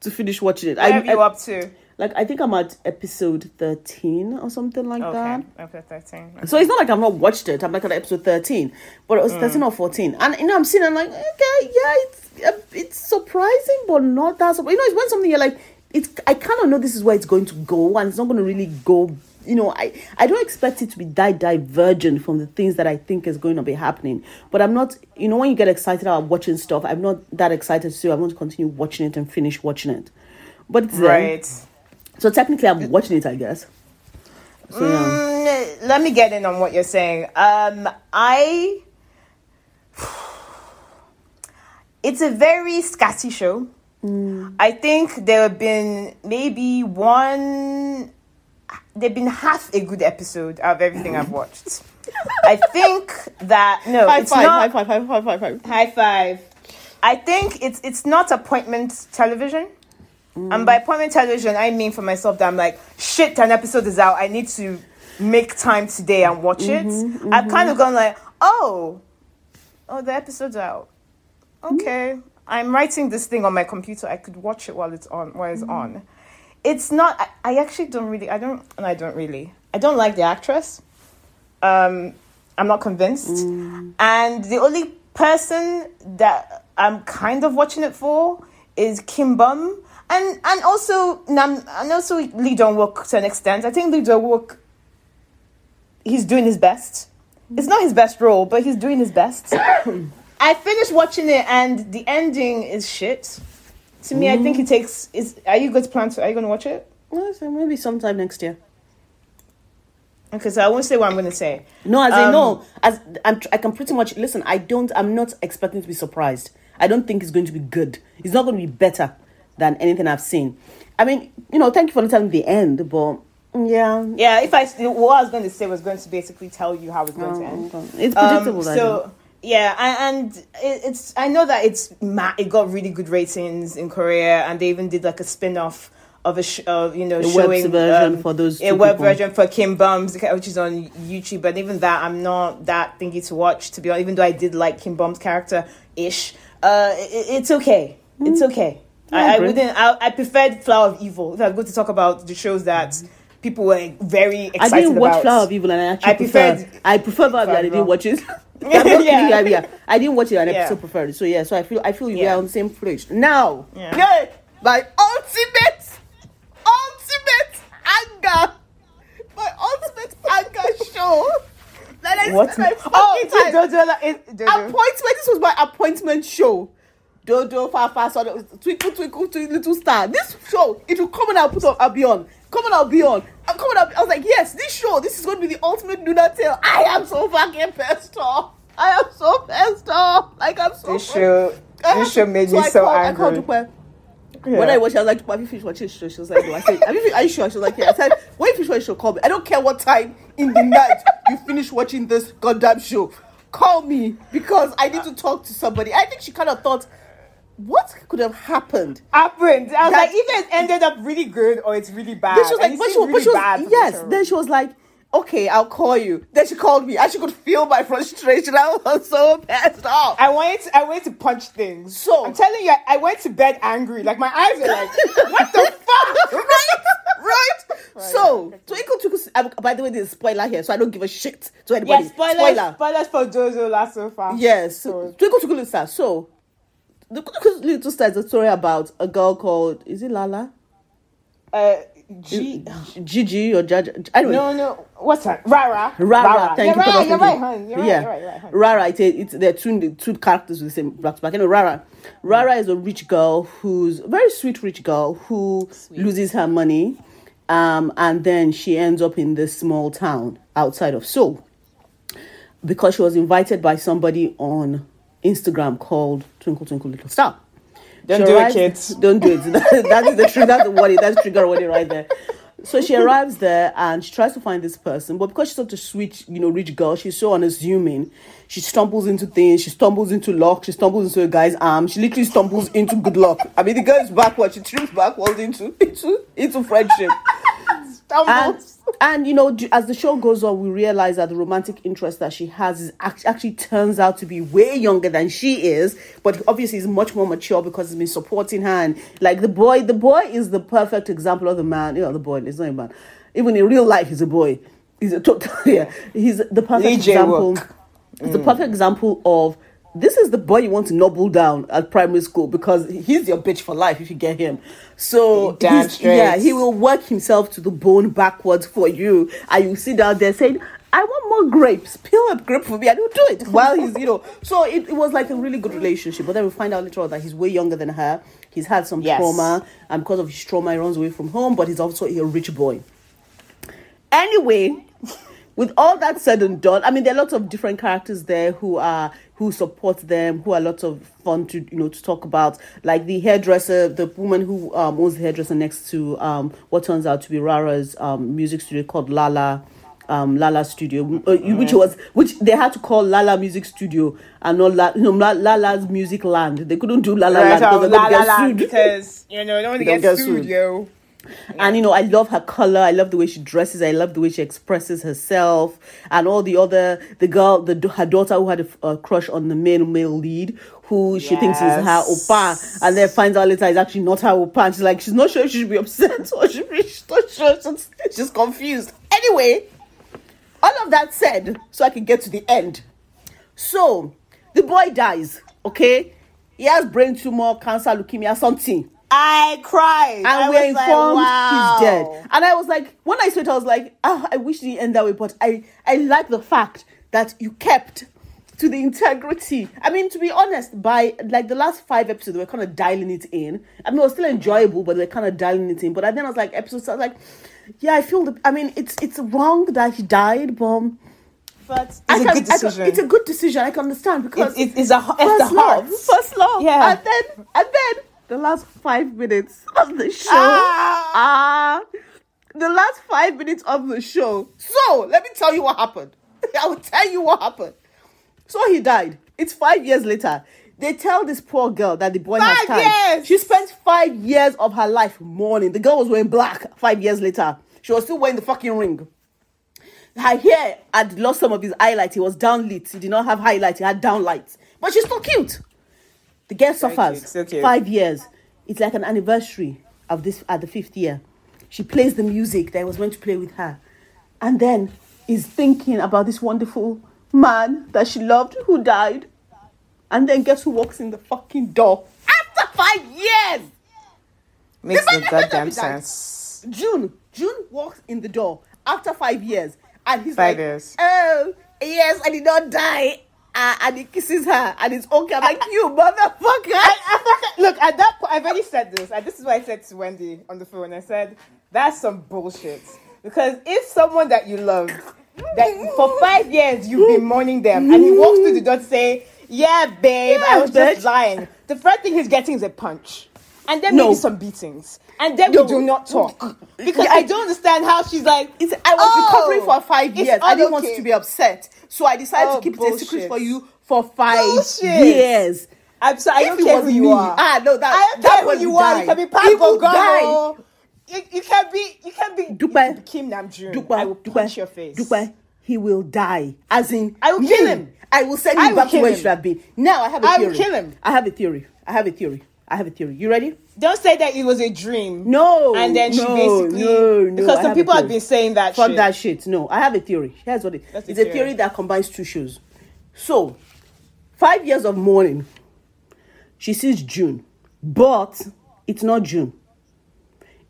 to finish watching it. What I, have you I- up to? like I think I'm at episode thirteen or something like that. Okay, okay, 13. So it's not like I've not watched it. I'm like on episode 13, but it was 13 or 14. And you know, I'm seeing, I'm like, okay, yeah, it's uh, it's surprising, but not that surprising. You know, it's when something you're like, it's I kind of know this is where it's going to go, and it's not going to really go. You know, I I don't expect it to be that divergent from the things that I think is going to be happening. But I'm not. You know, when you get excited about watching stuff, I'm not that excited. So I want to continue watching it and finish watching it. But it's there. Right. So technically, I'm watching it, I guess. So yeah. Mm, let me get in on what you're saying. Um, I. It's a very scatty show. I think there have been maybe one. There've been half a good episode out of everything I've watched. I think that no, High it's five, not. high five, high five, high five. High five. I think it's it's not appointment television. Mm. And by appointment television, I mean for myself that I'm like, shit, an episode is out. I need to make time today and watch it. Mm-hmm, I've kind of mm-hmm. gone like, oh, oh, the episode's out. Mm. Okay, I'm writing this thing on my computer. I could watch it while it's on. While it's mm-hmm. on. It's not. I, I actually don't really. I don't. And I don't really. I don't like the actress. Um, I'm not convinced. And the only person that I'm kind of watching it for is Kim Bum. And and also Nam and also Lee Dong Wook to an extent. I think Lee Dong Wook he's doing his best. It's not his best role, but he's doing his best. I finished watching it and the ending is shit. To me, I think it takes is are you going to plan to are you gonna watch it? Well, so maybe sometime next year. Okay, so I won't say what I'm gonna say. No, as I Um, know, as I'm, I can pretty much listen. I don't. I'm not expecting to be surprised. I don't think it's going to be good. It's not going to be better than anything I've seen. I mean, you know, thank you for not telling me the end, but yeah, Yeah, if I what I was going to say was going to basically tell you how it's going to end. it's Um, predictable. that so yeah, and, and it, it's I know that it's it got really good ratings in Korea, and they even did like a spin off of a sh- of you know A web showing version um, for those a web people. version for Kim Bum's which is on YouTube. But even that, I'm not that thingy to watch. To be honest, even though I did like Kim Bum's character ish, uh, it, it's okay. It's okay. I I, I wouldn't. I, I preferred Flower of Evil. If I go to talk about the shows that people were very excited I didn't watch about. Flower of Evil, and I actually I prefer. preferred- I prefer of I didn't watch it. I'm not kidding Yeah. I, yeah, I didn't watch it. An Yeah. episode preferred. So yeah, so I feel I feel you Yeah. are on the same page now. Yeah. My ultimate, ultimate anger, my ultimate anger show. That I What? spent my Oh, fucking time- Dodo, like, it- Dodo. appointment. This was my appointment show. Dodo, Fafa, so Twinkle, Twinkle, Twinkle, Little Star. This show, it will come and I'll put on, I'll be on. Come and I'll be on. I'm uh, coming up. I was like, yes, this show, this is going to be the ultimate Luna tale. I am so fucking pissed off. I am so pissed off. Like, I'm so This show, this show made me I so called, angry. I called Dupe. Yeah. When I watched, it, I was like, "Have you finished watching show?" She was like, "No." I said, "Have you? Are you sure?" She was like, "Yeah." I said, "When you finish watching show, call me. I don't care what time in the night you finish watching this goddamn show. Call me because I need to talk to somebody." I think she kind of thought, "What could have happened?" happened. I was That- like, either it ended up really good or it's really bad. Then she was like, but she, was- but she was, bad yes. Then she was like, okay, I'll call you. Then she called me and she could feel my frustration. I was so pissed off. I wanted to, I wanted to punch things. So- I'm telling you, I, I went to bed angry. Like my eyes were like, what the fuck? right, right. So, yeah. Twinkle Twinkle. um, By the way, there's a spoiler here, so I don't give a shit to anybody. Yeah, spoilers, spoilers for Jojo last so far. Yes, So- Twinkle Twinkle Star. So, the Twinkle Little Star is a story about a girl called is it Lala, Uh, G. Gigi or Jaja? I. No, no. What's that? Rara. Rara, thank you're you. for right, you're right, hon. You're right, yeah, you're right, you're right, hon. Rara. It's, a, it's they're two the two characters with the same back to back. You know, Rara. Rara is a rich girl who's a very sweet rich girl who loses her money, um, and then she ends up in this small town outside of Seoul because she was invited by somebody on Instagram called Twinkle Twinkle Little Star. Don't She do it, kids. Don't do it. that is the trigger. That's the warning. That's trigger warning right there. So she arrives there and she tries to find this person, but because she's such a sweet, you know, rich girl, she's so unassuming. She stumbles into things. She stumbles into luck. She stumbles into a guy's arm. She literally stumbles into good luck. I mean, the girl is backward. She trips backwards into into into friendship. And, and you know, as the show goes on, we realize that the romantic interest that she has actually turns out to be way younger than she is, but obviously is much more mature because he's been supporting her. And like the boy, the boy is the perfect example of the man. You know, the boy is not a man. Even in real life, he's a boy. He's a total. Yeah, he's the perfect example. It's the perfect example of this is the boy you want to nobble down at primary school because he's your bitch for life if you get him. So Damn he's- straight. yeah, he will work himself to the bone backwards for you, and you sit down there saying, "I want more grapes. Peel up grape for me." And he'll do it while he's you know. So it, it was like a really good relationship. But then we find out later on that he's way younger than her. He's had some Yes. trauma, and because of his trauma, he runs away from home. But he's also a rich boy. Anyway, with all that said and done, I mean there are lots of different characters there who are who support them, who are lots of fun to you know to talk about. Like the hairdresser, the woman who um, owns the hairdresser next to um, what turns out to be Rara's um, music studio called Lala. Um, Lala Studio, uh, which was which they had to call Lala Music Studio and not La, no, La- Lala's Music Land. They couldn't do Lala Right, Land because um, they're la, get sued. because you know, don't Don't get, get sued, sued. Yo. And you know, I love her color. I love the way she dresses. I love the way she expresses herself, and all the other the girl, the her daughter who had a, a crush on the male male lead, who she thinks is her opa, and then finds out later is actually not her opa. And she's like, she's not sure if she should be upset or she be, she's not sure. She's, she's confused. Anyway, all of that said, so I can get to the end. So the boy dies. Okay, he has brain tumor, cancer, leukemia, something I cried. and I we're was like, informed wow. he's dead. And I was like, when I saw it, I was like, oh, I wish it didn't end that way. But I, I like the fact that you kept to the integrity. I mean, to be honest, by like the last five episodes, we were kind of dialing it in. I mean, it was still enjoyable, but they were kind of dialing it in. But then I was like, episodes, I was like, yeah, I feel the. I mean, it's it's wrong that he died, but But it's I a can- good I can- decision. it's a good decision. I can understand because It's, it's, it's a it's first the love, first love. Yeah. And then and then the last five minutes of the show. Ah. Ah, the last five minutes of the show. So let me tell you what happened. I will tell you what happened. So he died. It's five years later. They tell this poor girl that the boy has Five died. years! She spent five years of her life mourning. The girl was wearing black five years later. She was still wearing the fucking ring. Her hair had lost some of his highlight. He was downlit. He did not have highlight. He had downlight. But she's still cute. The girl suffers cute. five years. It's like an anniversary of this at the fifth year. She plays the music that I was meant to play with her, and then is thinking about this wonderful man that she loved who died. And then guess who walks in the fucking door after five years? Makes no goddamn died. sense. June. June walks in the door after five years, and he's Five like, years. "Oh, yes, I did not die." Uh, and he kisses her, and it's okay. I'm like, "You motherfucker!" I, I, look, at that point, I've already said this. And this is what I said to Wendy on the phone. I said, that's some bullshit. Because if someone that you love, that for five years you've been mourning them, and he walks through the door to say, yeah, babe, I Yeah, was just lying. The first thing he's getting is a punch. And then No. maybe some beatings. And then No. we do not talk. Because I don't understand how she's like, It's, I was "Oh, recovering for five years. I didn't want you to be upset, so I decided Oh, to keep it a secret for you for five Bullshit. years. I'm sorry, I don't care who you me- are. Ah, no, that- I don't that care who you are. You can be will You, you can be. You can be. You Dupe. can be Kim Namjoon. Dupe, I will Dupe, punch your face. Dupe, he will die. As in, I will me, kill him. I will send I you back to where you should have been. Now I have a I theory. I will kill him. I have a theory. I have a theory. I have a theory. You ready? Don't say that it was a dream. No. And then she no, basically no, no, because some people have been saying that Fuck shit. that shit. No, I have a theory. Here's what it That's it's a a theory theory. that combines two shows. So, five years of mourning. She sees June, but it's not June.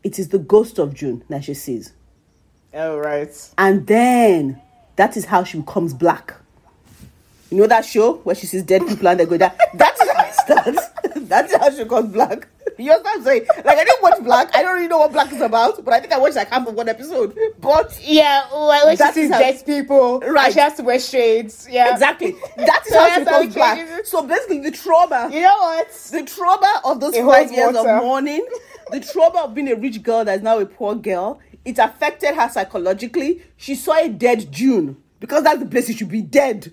It is the ghost of June that she sees. Oh right. And then that is how she becomes black. You know that show where she sees dead people and they go that that is how it starts. That's how she becomes black. You know what I'm saying? Like I didn't watch Black. I don't really know what Black is about, but I think I watched like half of one episode. But Yeah, well, she sees how- dead people, Right. she has to wear shades. Yeah, exactly, that is So how she becomes Black. changes. So basically, the trauma You know what? the trauma of those It five years water. of mourning, the trauma of being a rich girl that is now a poor girl, it affected her psychologically. She saw a dead June because that's the place she should be dead.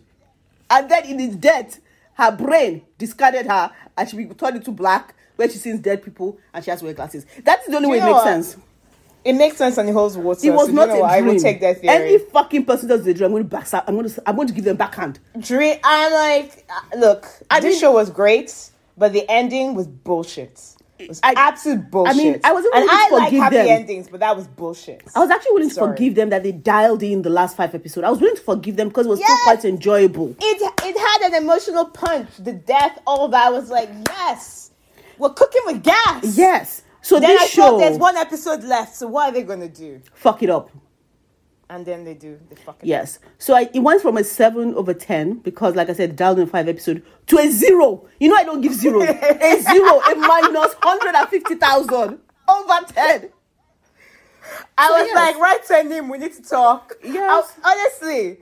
And then in its death, her brain discarded her and she be turned into black where she sees dead people and she has to wear glasses. That's the only Do way it makes what? sense. It makes sense and it holds water. It was so not you know a what? I dream. will take that theory. Any fucking person does the dream, I'm going to back. I'm going to. I'm going to give them backhand. Dream. I'm like, uh, look, I this mean- show was great, but the ending was bullshit. It was I- absolute bullshit. I mean, I was and willing I to like happy them. endings, but that was bullshit. I was actually willing to forgive them that they dialed in the last five episodes. I was willing to forgive them because it was still quite enjoyable. it it had an emotional punch. The death, all that I was like, yes, we're cooking with gas. Yes. So Then this I show, thought there's one episode left. So what are they gonna do? fuck it up. And then they do. They fucking Yes. So I, it went from a seven over ten because, like I said, dialed in five episode to a zero. You know I don't give 0. a zero, a minus hundred and fifty thousand over ten. I So, was yes. like, write her name. We need to talk. Yes. Honestly,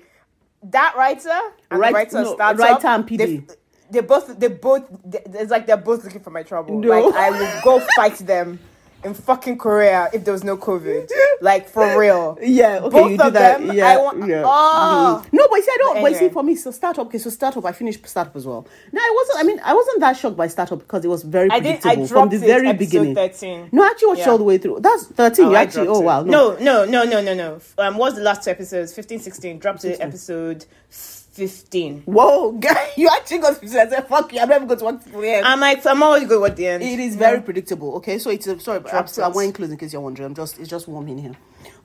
that writer and Right- the writer no, startup, writer and They, PD. they both. They both. They, it's like they're both looking for my trouble. No. Like I will go fight them in fucking Korea if there was no COVID. Like for real. Yeah, okay, Both you do of that. them, yeah, I want- yeah. Oh. Mhm. No, but you see, I don't. But But you see, for me, so startup. Okay, so startup. I finished startup as well. No, I wasn't. I mean, I wasn't that shocked by startup because it was very I did. predictable I from the it very beginning. Thirteen. No, I actually watched Yeah. all the way through. That's thirteen. you actually. Oh wow. No. no, no, no, no, no, no. Um, what's the last two episodes? 15, 16. Dropped it episode fifteen. Whoa, guy, you actually got to say, fuck you. I'm never going to watch the end. I'm like, I'm always good at the end. It is very predictable. Okay, so it's a, sorry, but I'm, Dropped I'm it. wearing clothes in case you're wondering. I'm just it's just warm in here.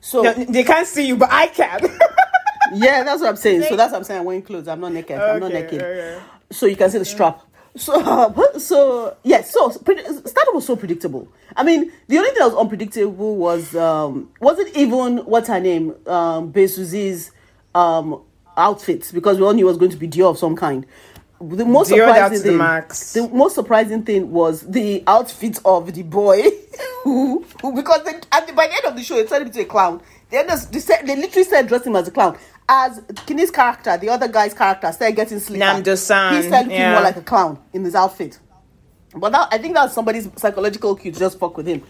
So No, they can't see you, but I can. yeah, that's what I'm saying. So that's what I'm saying. I'm wearing clothes. I'm not naked. I'm not naked. okay. So you can see the strap. So so yes. So startup was so predictable. I mean, the only thing that was unpredictable was um wasn't even what's her name um Bae Suzy's um outfits because we all knew it was going to be Dior of some kind. The most Dior surprising the thing, max. the most surprising thing was the outfit of the boy, who, who because they, at the, by the end of the show, they turned him into a clown. They, just, they, said, they literally started dressing him as a clown. As Kinney's character, the other guy's character, started getting. Namdo-san, He started looking yeah. more like a clown in his outfit. But that, I think that somebody's psychological cue to just fuck with him.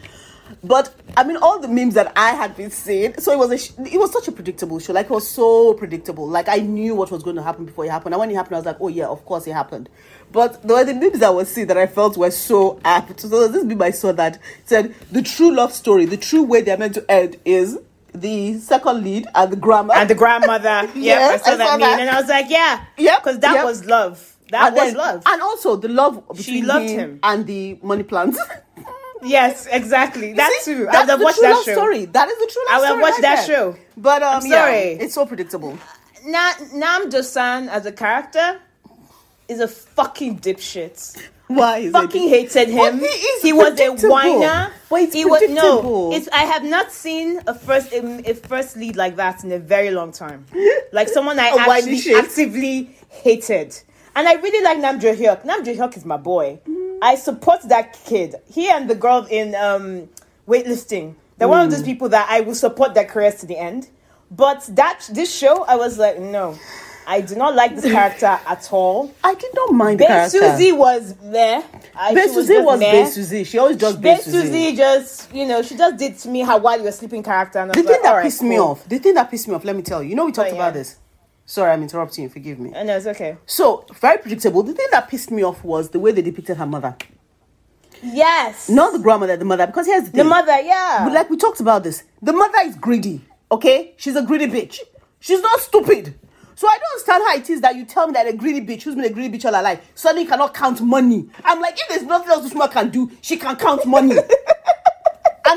But I mean, all the memes that I had been seeing, so it was a, sh- it was such a predictable show. Like it was so predictable. Like I knew what was going to happen before it happened. And when it happened, I was like, oh yeah, of course it happened. But there were the memes I was seeing that I felt were so apt. So this meme I saw that said the true love story, the true way they're meant to end is the second lead and the grandma and the grandmother. Yeah, I saw I that saw meme, that. and I was like, yeah, yeah, because that yep. was love. That and was then- love. and also the love between loved him, him. and the money plants. yes, exactly. That See. I That's have the watched true that love show. story. That is the true love I would have story watched right that there. show. But um, I'm yeah, sorry. it's so predictable. Na- Nam Dosan as a character is a fucking dipshit. Why is it? fucking it? hated him. But he he was a whiner. But it's he was no. It's I have not seen a first a, a first lead like that in a very long time. Like someone I actually actively hated. And I really like Nam Joo Hyuk. Nam Joo Hyuk is my boy. I support that kid. He and the girl in um, weightlifting. They're one of Mm. those people that I will support their careers to the end. But that this show, I was like, no, I do not like this character at all. I did not mind the Suzy was there. I, she Suzy was. Bae Suzy. She always Bae Suzy. Suzy just, you know, she just did to me how while you were sleeping character. And The thing like, that "Alright, pissed me cool." off, the thing that pissed me off, let me tell you. You know, we talked Oh, about yeah. this. Sorry, I'm interrupting you. Forgive me. Uh, I know, it's okay. So, very predictable. The thing that pissed me off was the way they depicted her mother. Yes. Not the grandmother, the mother. Because here's the thing. the mother, yeah. But like we talked about this, the mother is greedy. Okay, she's a greedy bitch. She's not stupid. So I don't understand how it is that you tell me that a greedy bitch who's been a greedy bitch all her life suddenly cannot count money. I'm like, if there's nothing else this woman can do, she can count money. and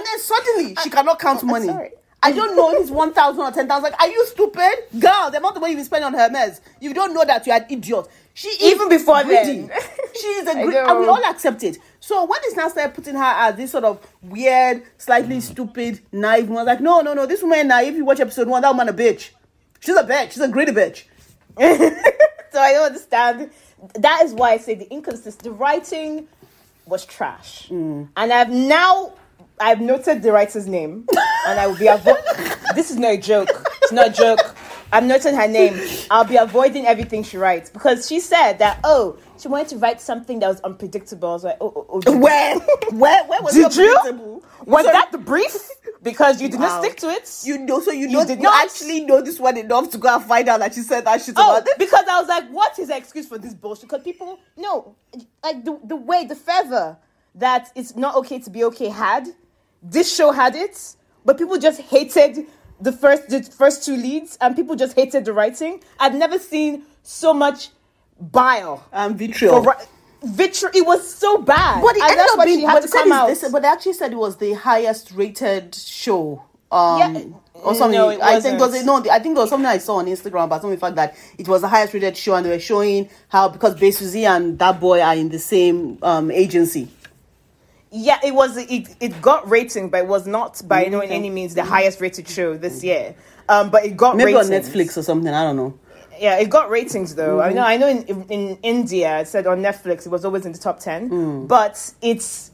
then suddenly she cannot count uh, uh, money. sorry. I don't know if it's 1,000 or 10,000. Like, are you stupid? Girl, the amount of money you've been spending on Hermes, you don't know that you're an idiot. She is Even before greedy. then. She is a greedy, and we all accept it. So when it's now started putting her as this sort of weird, slightly stupid, naive woman, like, no, no, no, this woman naive. If you watch episode one, that woman a bitch. She's a bitch. She's a greedy bitch. so I don't understand. That is why I say the inconsistent the writing was trash. Mm. And I've now I've noted the writer's name, and I will be avo- This is not a joke. It's not a joke. I've noted her name. I'll be avoiding everything she writes because she said that oh she wanted to write something that was unpredictable. I was like oh oh, oh Where? Where? Where was Did you? was So- that the brief? Because you did Wow. not stick to it. You know, so you You know, did you not. actually know this one enough to go and find out that she said that shit Oh, about it. because I was like, what is the excuse for this bullshit? Because people, no, like the, the way, the feather that it's not okay to be okay had, this show had it, but people just hated the first, the first two leads, and people just hated the writing. I've never seen so much bile. Um, vitriol. For, ri- vitri- it was so bad. But it and ended that's up being. she had But to they, come out. it's- this, but they actually said it was the highest rated show. Um, Yeah, or something. no, it I think there was no. I think there was something I saw on Instagram about something fact that it was the highest rated show, and they were showing how because Bae Suzy and that boy are in the same um agency. Yeah, it was. It, it got ratings, but it was not by no Okay. any means the highest rated show this year. Um, but it got Maybe ratings. on Netflix or something. I don't know. Yeah, it got ratings though. Mm-hmm. I know. I know. In, in India, it said on Netflix, it was always in the top ten. Mm. But it's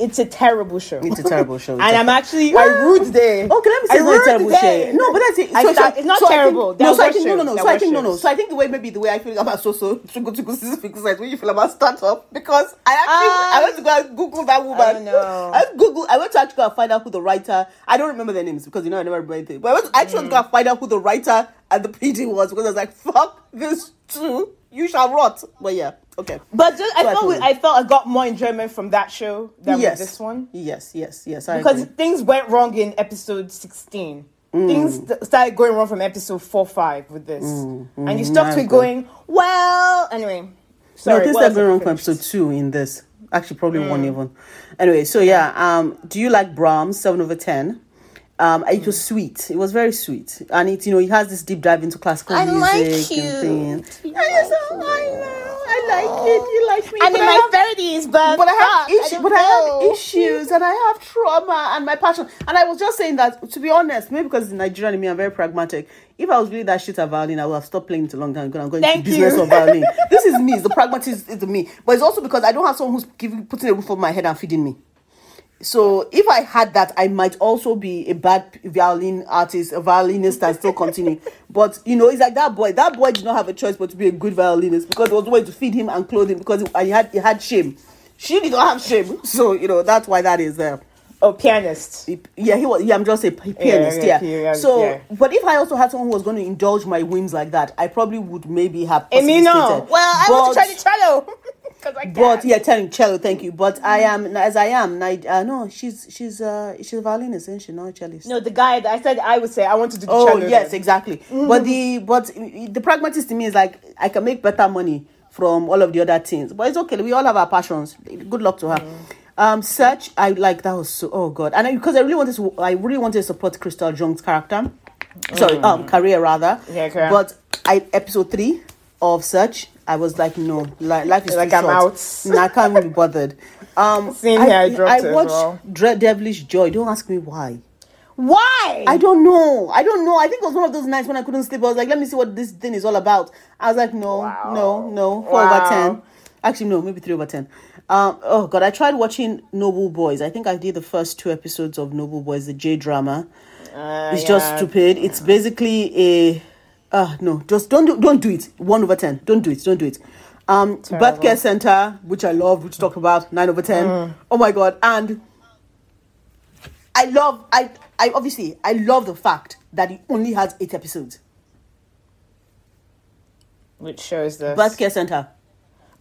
it's a terrible show. It's a terrible show. and I'm actually I rude there. Okay, let me I say it's a terrible show. No, but that's it. So- so- it's not so I think- terrible. No, so I think no, no, no. So I think no, no. So I think the way maybe the way I feel about so so to go to go is way you feel about startup because I actually I went to go and Google that woman. Oh, I. I Google. I went to actually go and find out who the writer. I don't remember their names because you know I never remember anything. But I went to actually to go and find out who the writer and the PD was because I was like, fuck this too. You shall rot. But yeah, okay. But just, I So I felt we, I felt I got more enjoyment from that show than yes, with this one. Yes, yes, yes. I because agree. things went wrong in episode 16 Mm. things st- started going wrong from episode 4 5 with this and you stuck I to it going well anyway No, sorry what is else going wrong from episode two in this. Actually, probably one even. Anyway, so yeah, um, do you like Brahms? Seven over ten. Um, it was sweet. It was very sweet, and it you know it has this deep dive into classical I music like and you. I, just, I know, I like it. You like me. i'm in I my have- 30s but but I have issues. But I have issues, and I have trauma and my passion. And I was just saying that to be honest, maybe because it's Nigerian in me, I'm very pragmatic. If I was really that shit at violin, I would have stopped playing it a long time ago. I'm going Thank to business of violin. this is me. It's the pragmatist is me. But it's also because I don't have someone who's giving putting a roof over my head and feeding me. So if I had that, I might also be a bad violin artist, a violinist, and still continue. but you know, it's like that boy. That boy did not have a choice but to be a good violinist because there was no way to feed him and clothe him because he, he had he had shame. She did not have shame, so you know that's why that is there. oh pianist Yeah, he was. Yeah, I'm just a pianist. yeah, Yeah. yeah, so, yeah. but if I also had someone who was going to indulge my whims like that, I probably would maybe have. Amy, no. Well, I want to But- try the cello. 'Cause I but yeah, telling cello, thank you. But I am as I am. I, uh, no, she's she's uh she's a violinist, isn't she? Not a cellist. No, the guy that I said I would say I want to do the Oh cello. yes, then. exactly. But the but the pragmatist to me is like I can make better money from all of the other things. But it's okay. We all have our passions. Good luck to her. Um, search. I like that was so. Oh god, and I, because I really wanted to. I really wanted to support Krystal Jung's character. Sorry, um, career rather. Yeah, career. But I episode three of such, I was like, no, li- life is Like, too I'm short. out. Nah, I can't be bothered. Um, Same here, I dropped it as watched well. Dread Devilish Joy. Don't ask me why. Why? I don't know. I don't know. I think it was one of those nights when I couldn't sleep. I was like, let me see what this thing is all about. I was like, no, Wow. no, no. Four Wow. over ten. Actually, no, maybe three over ten. Um, oh god, I tried watching Noble Boys. I think I did the first two episodes of Noble Boys, the J drama. Uh, It's just yeah. stupid. It's basically a uh no, just don't do don't do it. One over ten. Don't do it. Don't do it. Um birth care center, which I love, which talk about nine over ten. Mm. Oh my god. And I love I I obviously I love the fact that it only has eight episodes. Which shows the Birth care center.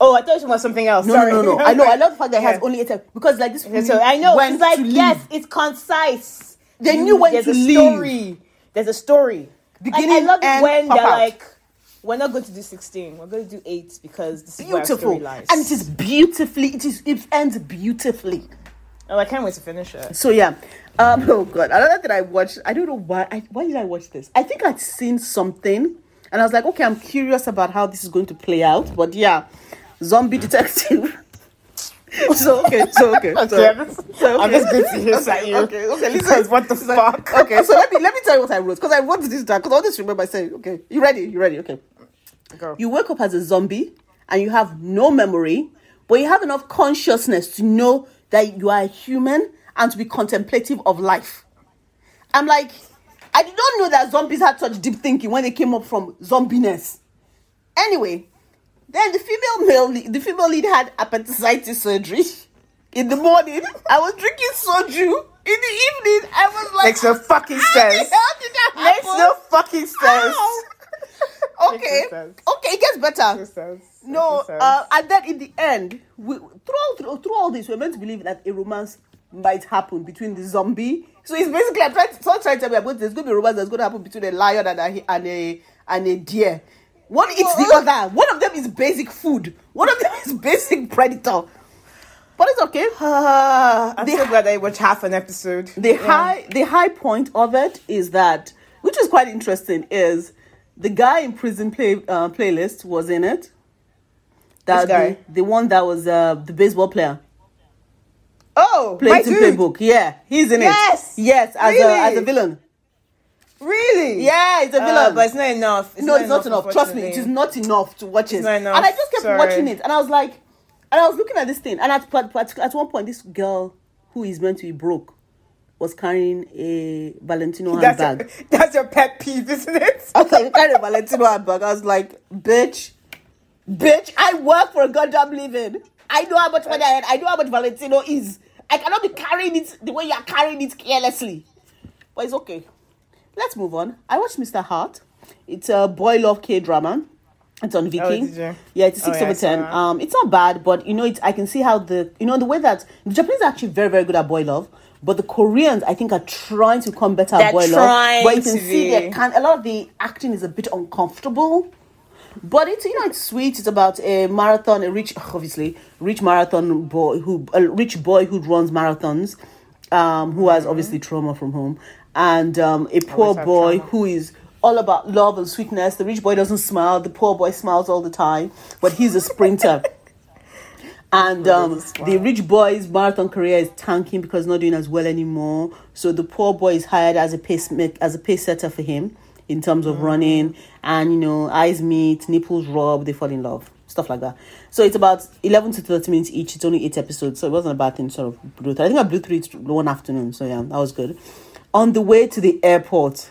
oh, I thought it was something else. No, Sorry. no, no, no. I know. I love the fact that it has Yeah. only eight episodes because like this. Okay, so I know it's like yes, it's concise. They knew when there's to a leave. story. There's a story. Beginning, I, I love it when pop they're out. like, we're not going to do sixteen. We're going to do eight because this is beautiful, and it is beautifully. It is. It ends beautifully. Oh, I can't wait to finish it. So yeah, um, oh god, another thing I watched. I don't know why. I, why did I watch this? I think I'd seen something, and I was like, okay, I'm curious about how this is going to play out. But yeah, zombie detective. So okay, so okay, so, Okay, I'm just, so, I'm just going to hiss at you. Okay, okay, listen. What the fuck? Okay, so let me let me tell you what I wrote because I wrote this down because I always remember I said, okay, you ready? You ready? Okay. Go. You wake up as a zombie and you have no memory, but you have enough consciousness to know that you are human and to be contemplative of life. I'm like, I did not know that zombies had such deep thinking when they came up from zombiness. Anyway, then the female male lead, the female lead had appendicitis surgery in the morning. I was drinking soju. In the evening, I was like, Makes no fucking sense. hell did that Makes no fucking sense. How? okay, sense. okay, it gets better. No, uh, and then in the end, we, through, all, through, through all this, we're meant to believe that a romance might happen between the zombie. So it's basically, I'm trying to, someone's trying to tell me about there's going to be a romance that's going to happen between a lion and a, and a, and a deer. One eats the other. One of them is basic food. One of them is basic predator. But it's okay. Uh, I'm the- so glad I watched half an episode. The high the high point of it is that, which is quite interesting, is the guy in prison play uh, playlist was in it. That? The, the one that was uh, the baseball player Oh, my played to playbook. Yeah, he's in Yes! it. Yes, yes, as a Really? as a villain. Really? Yeah, it's a Uh, villain. but it's not enough. It's no, it's not enough. Trust me, it is not enough to watch it. not enough. And I just kept Sorry. watching it, and I was like, and I was looking at this thing, and at, at, at, at one point, this girl who is meant to be broke was carrying a Valentino That's handbag. your, that's your pet peeve, isn't it? I was like, carrying a Valentino handbag. I was like, bitch, bitch, I work for a goddamn living. I know how much money I had. I know how much Valentino is. I cannot be carrying it the way you are carrying it carelessly. But it's okay. Let's move on. I watched Mr. Heart. It's a boy love K drama. It's on Viking. Oh, did you? Yeah, it's Oh, six yeah, I over ten. Um, it's not bad, but you know, it's I can see how the you know the way that the Japanese are actually very very good at boy love, but the Koreans I think are trying to come better at They're boy love. But you can to see they be. can a lot of the acting is a bit uncomfortable. But it's you know it's sweet. It's about a marathon, a rich obviously rich marathon boy who a rich boy who runs marathons, um, who has obviously trauma from home, and um, a poor boy trauma. who is all about love and sweetness. The rich boy doesn't smile. The poor boy smiles all the time, but he's a sprinter. And um, the rich boy's marathon career is tanking because he's not doing as well anymore. So the poor boy is hired as a pace as a pace setter for him in terms of running, and you know eyes meet, nipples rub, they fall in love, stuff like that. So it's about eleven to thirty minutes each. It's only eight episodes, so it wasn't a bad thing. to Sort of blew through. I think I blew through it one afternoon. So yeah, that was good. On the way to the airport,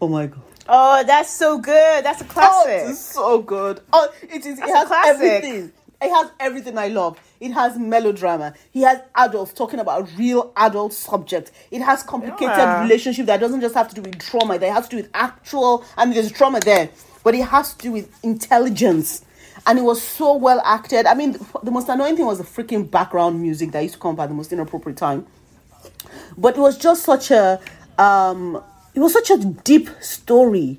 oh my god. Oh, that's so good. That's a Oh, classic. it's so good. Oh, it is. It That's a has classic. everything. It has everything I love. It has melodrama. He has adults talking about real adult subjects. It has complicated Yeah. relationship that doesn't just have to do with trauma. That has to do with actual. I mean, there's trauma there, but it has to do with intelligence. And it was so well acted. I mean, the most annoying thing was the freaking background music that used to come up at the most inappropriate time but it was just such a um it was such a deep story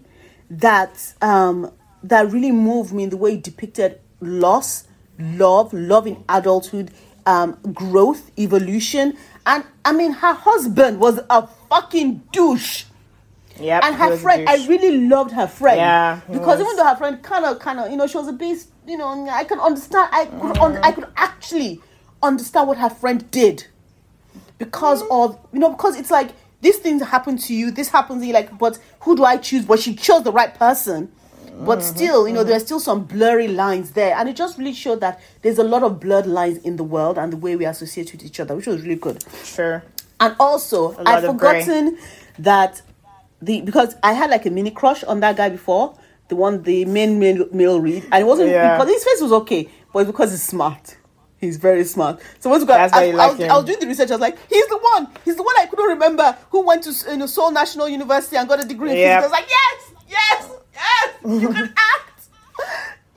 that um that really moved me in the way it depicted loss love love in adulthood um growth evolution and i mean her husband was a fucking douche Yep. and her friend, I really loved her friend. Yeah, because was. even though her friend kind of, kind of, you know, she was a beast. You know, I can understand. I could, un- I could actually understand what her friend did because of you know because it's like these things happen to you. This happens. And you're like, but who do I choose? But she chose the right person. But Mm-hmm, still, you know, there's still some blurry lines there, and it just really showed that there's a lot of blurred lines in the world and the way we associate with each other, which was really good. Sure. And also, i've forgotten that the because I had like a mini crush on that guy before, the one the main male, male read, and it wasn't Yeah. because his face was okay, but it's because he's smart. He's very smart. So once you got, That's I, why you I like was, him. I was doing the research. I was like, he's the one. He's the one I couldn't remember who went to you know, Seoul National University and got a degree in Yep. physics. I was like, yes, yes, yes. You can act.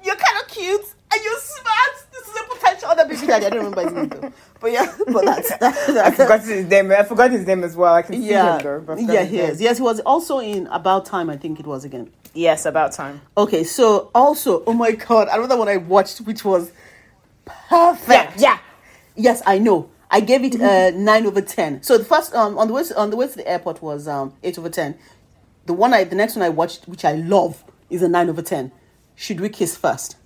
You're kind of cute and you're smart. This is a potential other baby daddy. I don't remember his name though. But yeah, but that's, that's, I forgot his name. I forgot his name as well. I can see yeah, him though. I yeah, he is. Yes, he was also in About Time. I think it was again. Yes, about time. Okay, so also, oh my god, another one I watched, which was perfect. Yeah, yeah. Yes, I know. I gave it a nine over ten. So the first um on the way to, on the way to the airport was um eight over ten. The one I the next one I watched, which I love, is a nine over ten. Should we kiss first?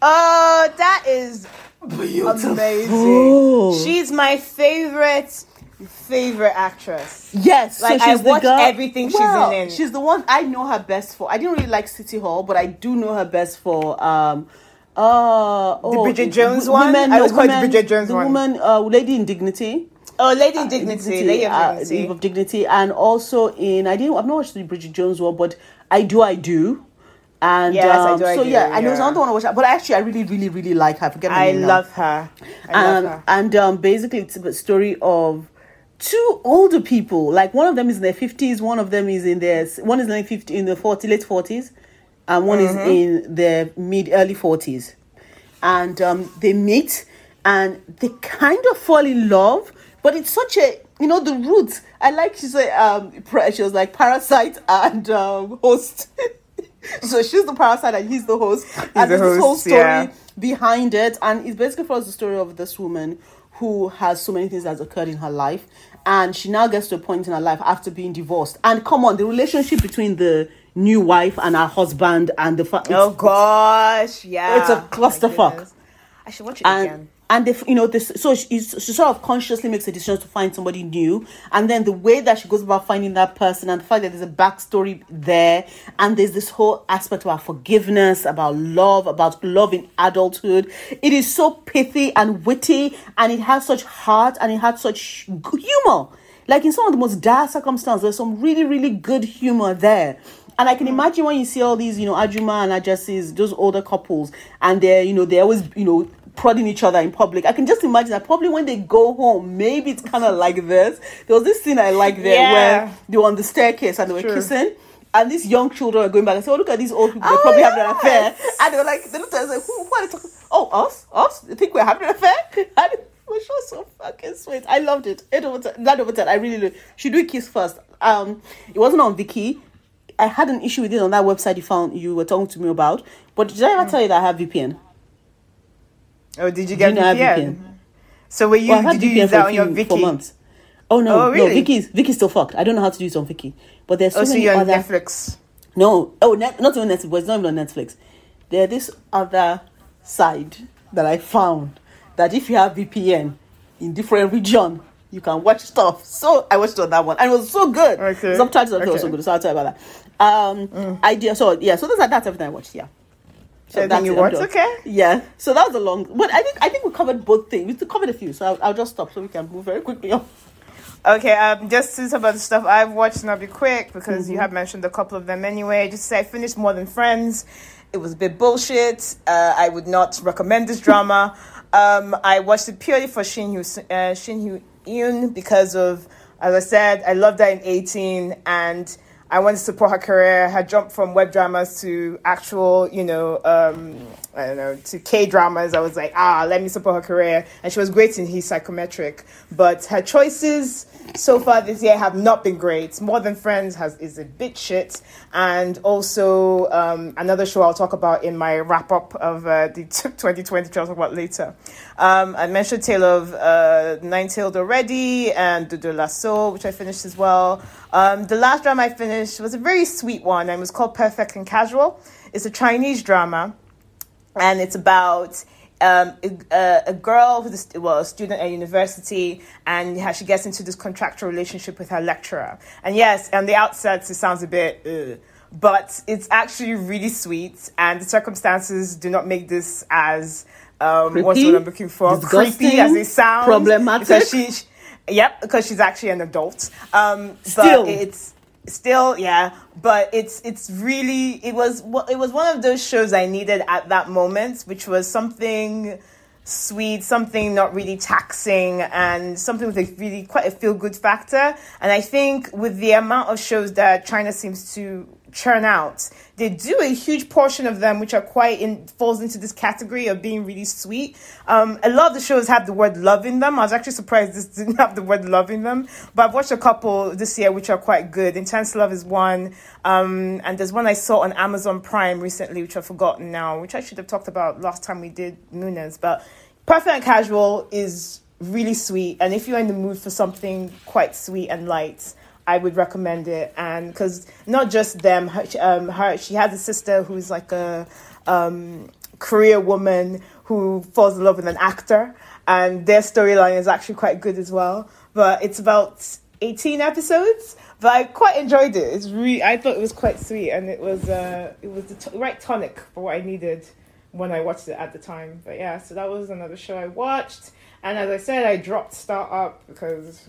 Oh, that is Beautiful. amazing. She's my favorite, favorite actress. Yes, Like, so I she's the watch girl- everything she's Well, in. She's the one I know her best for. I didn't really like City Hall, but I do know her best for um, Uh, oh, the Bridget Jones w- one? Women, I no, always call the Bridget Jones the one. woman, uh, Lady in Dignity. Oh, Lady in Dignity. Lady of uh, Dignity. Eve of Dignity, and also in I didn't I've not watched the Bridget Jones one, but I do I do. And Yes, I um, do, I so do, yeah, and there was another one I watched, but actually I really, really, really like her. I forget I name now. love her. I love um, her. and um, basically it's a story of two older people. Like one of them is in their fifties, one of them is in their one is in their fifty in the forty late forties, and one Mm-hmm. is in their mid early forties, and um, they meet and they kind of fall in love. But it's such a you know the roots. I like she said um was like parasite and um, host. so she's the parasite and he's the host. and the there's this whole story yeah. behind it and it's basically for us the story of this woman who has so many things that's occurred in her life and she now gets to a point in her life after being divorced and come on the relationship between the new wife and her husband and the fa- Oh gosh, yeah. It's a clusterfuck. I should watch it and again. and if you know this so she, she sort of consciously makes a decision to find somebody new and then the way that she goes about finding that person and the fact that there's a backstory there and there's this whole aspect about forgiveness about love about love in adulthood it is so pithy and witty and it has such heart and it has such humor like in some of the most dire circumstances there's some really really good humor there and I can imagine when you see all these, you know, Ajuma and Ajasis, those older couples, and they're, you know, they're always, you know, prodding each other in public. I can just imagine that probably when they go home, maybe it's kind of like this. There was this scene I like there Yeah. where they were on the staircase and they were True. kissing. And these young children are going back and say, Oh, look at these old people, they're Oh, probably having an affair. And they were like, they looked at us like, who, are they talking? Oh, us? Us? They think we're having an affair? And it was just so fucking sweet. I loved it. 8 over 10. 9 over 10. I really loved Should we kiss first? Um, It wasn't on Viki. I had an issue with it on that website you found you were talking to me about. But did I ever tell you that I have VPN? Oh, did you get you know I have VPN? VPN? Mm-hmm. So were you? Well, did you use that on your Viki? for months. Oh no, Oh, no, really? Viki's Viki's still fucked. I don't know how to do it on Vicky. But there's oh, so Oh, so many you're on other Netflix. No, oh, net, not on Netflix, but it's not even on Netflix. There's this other side that I found that if you have VPN in different region, you can watch stuff. So I watched it on that one, and it was so good. Okay, Subtitles okay. were so good, so I'll tell you about that. Um, idea. So yeah, so those are that's everything I watched. Yeah. Everything that's you watched, okay. Yeah. So that was a long, but I think I think we covered both things. We covered a few, so I'll, I'll just stop so we can move very quickly on. Okay, um, just to talk about the stuff I've watched, and I'll be quick because Mm-hmm. you have mentioned a couple of them anyway. Just to say, I finished More Than Friends. It was a bit bullshit. Uh, I would not recommend this drama. um, I watched it purely for Shin Hyo uh, Shin because of, as I said, I loved that in 18 and I wanted to support her career. Her jump from web dramas to actual, you know, um, I don't know, to K dramas. I was like, ah, let me support her career. And she was great in He's Psychometric. But her choices so far this year have not been great. More Than Friends has is a bit shit. And also um, another show I'll talk about in my wrap up of uh, the 2020, which I'll talk about later. Um, I mentioned Tale of uh, Nine Tailed already and De, De La Soul, which I finished as well. Um, the last drama I finished was a very sweet one and it was called Perfect and Casual. It's a Chinese drama and it's about um, a, a girl who's a, well, a student at university, and how she gets into this contractual relationship with her lecturer. And yes, on the outset, it sounds a bit, ugh, but it's actually really sweet, and the circumstances do not make this as um, what's the Creepy? I'm looking for? Creepy as it sounds. Problematic? Because she, she- yep, because she's actually an adult. Um, Still. but it's still yeah but it's it's really it was it was one of those shows i needed at that moment which was something sweet something not really taxing and something with a really quite a feel good factor. And i think with the amount of shows that china seems to churn out they do a huge portion of them which are quite in falls into this category of being really sweet. Um a lot of the shows have the word love in them. I was actually surprised this didn't have the word love in them. But i've watched a couple this year which are quite good. Intense love is one. Um and there's one i saw on amazon prime recently which i've forgotten now which i should have talked about last time we did Noonas. But perfect and casual is really sweet. And if you're in the mood for something quite sweet and light I would recommend it, and because not just them, her, um, her she has a sister who's like a um, career woman who falls in love with an actor, and their storyline is actually quite good as well. But it's about eighteen episodes, but I quite enjoyed it. It's really I thought it was quite sweet, and it was uh, it was the t- right tonic for what I needed when I watched it at the time. But yeah, so that was another show I watched. And as I said, I dropped Start Up because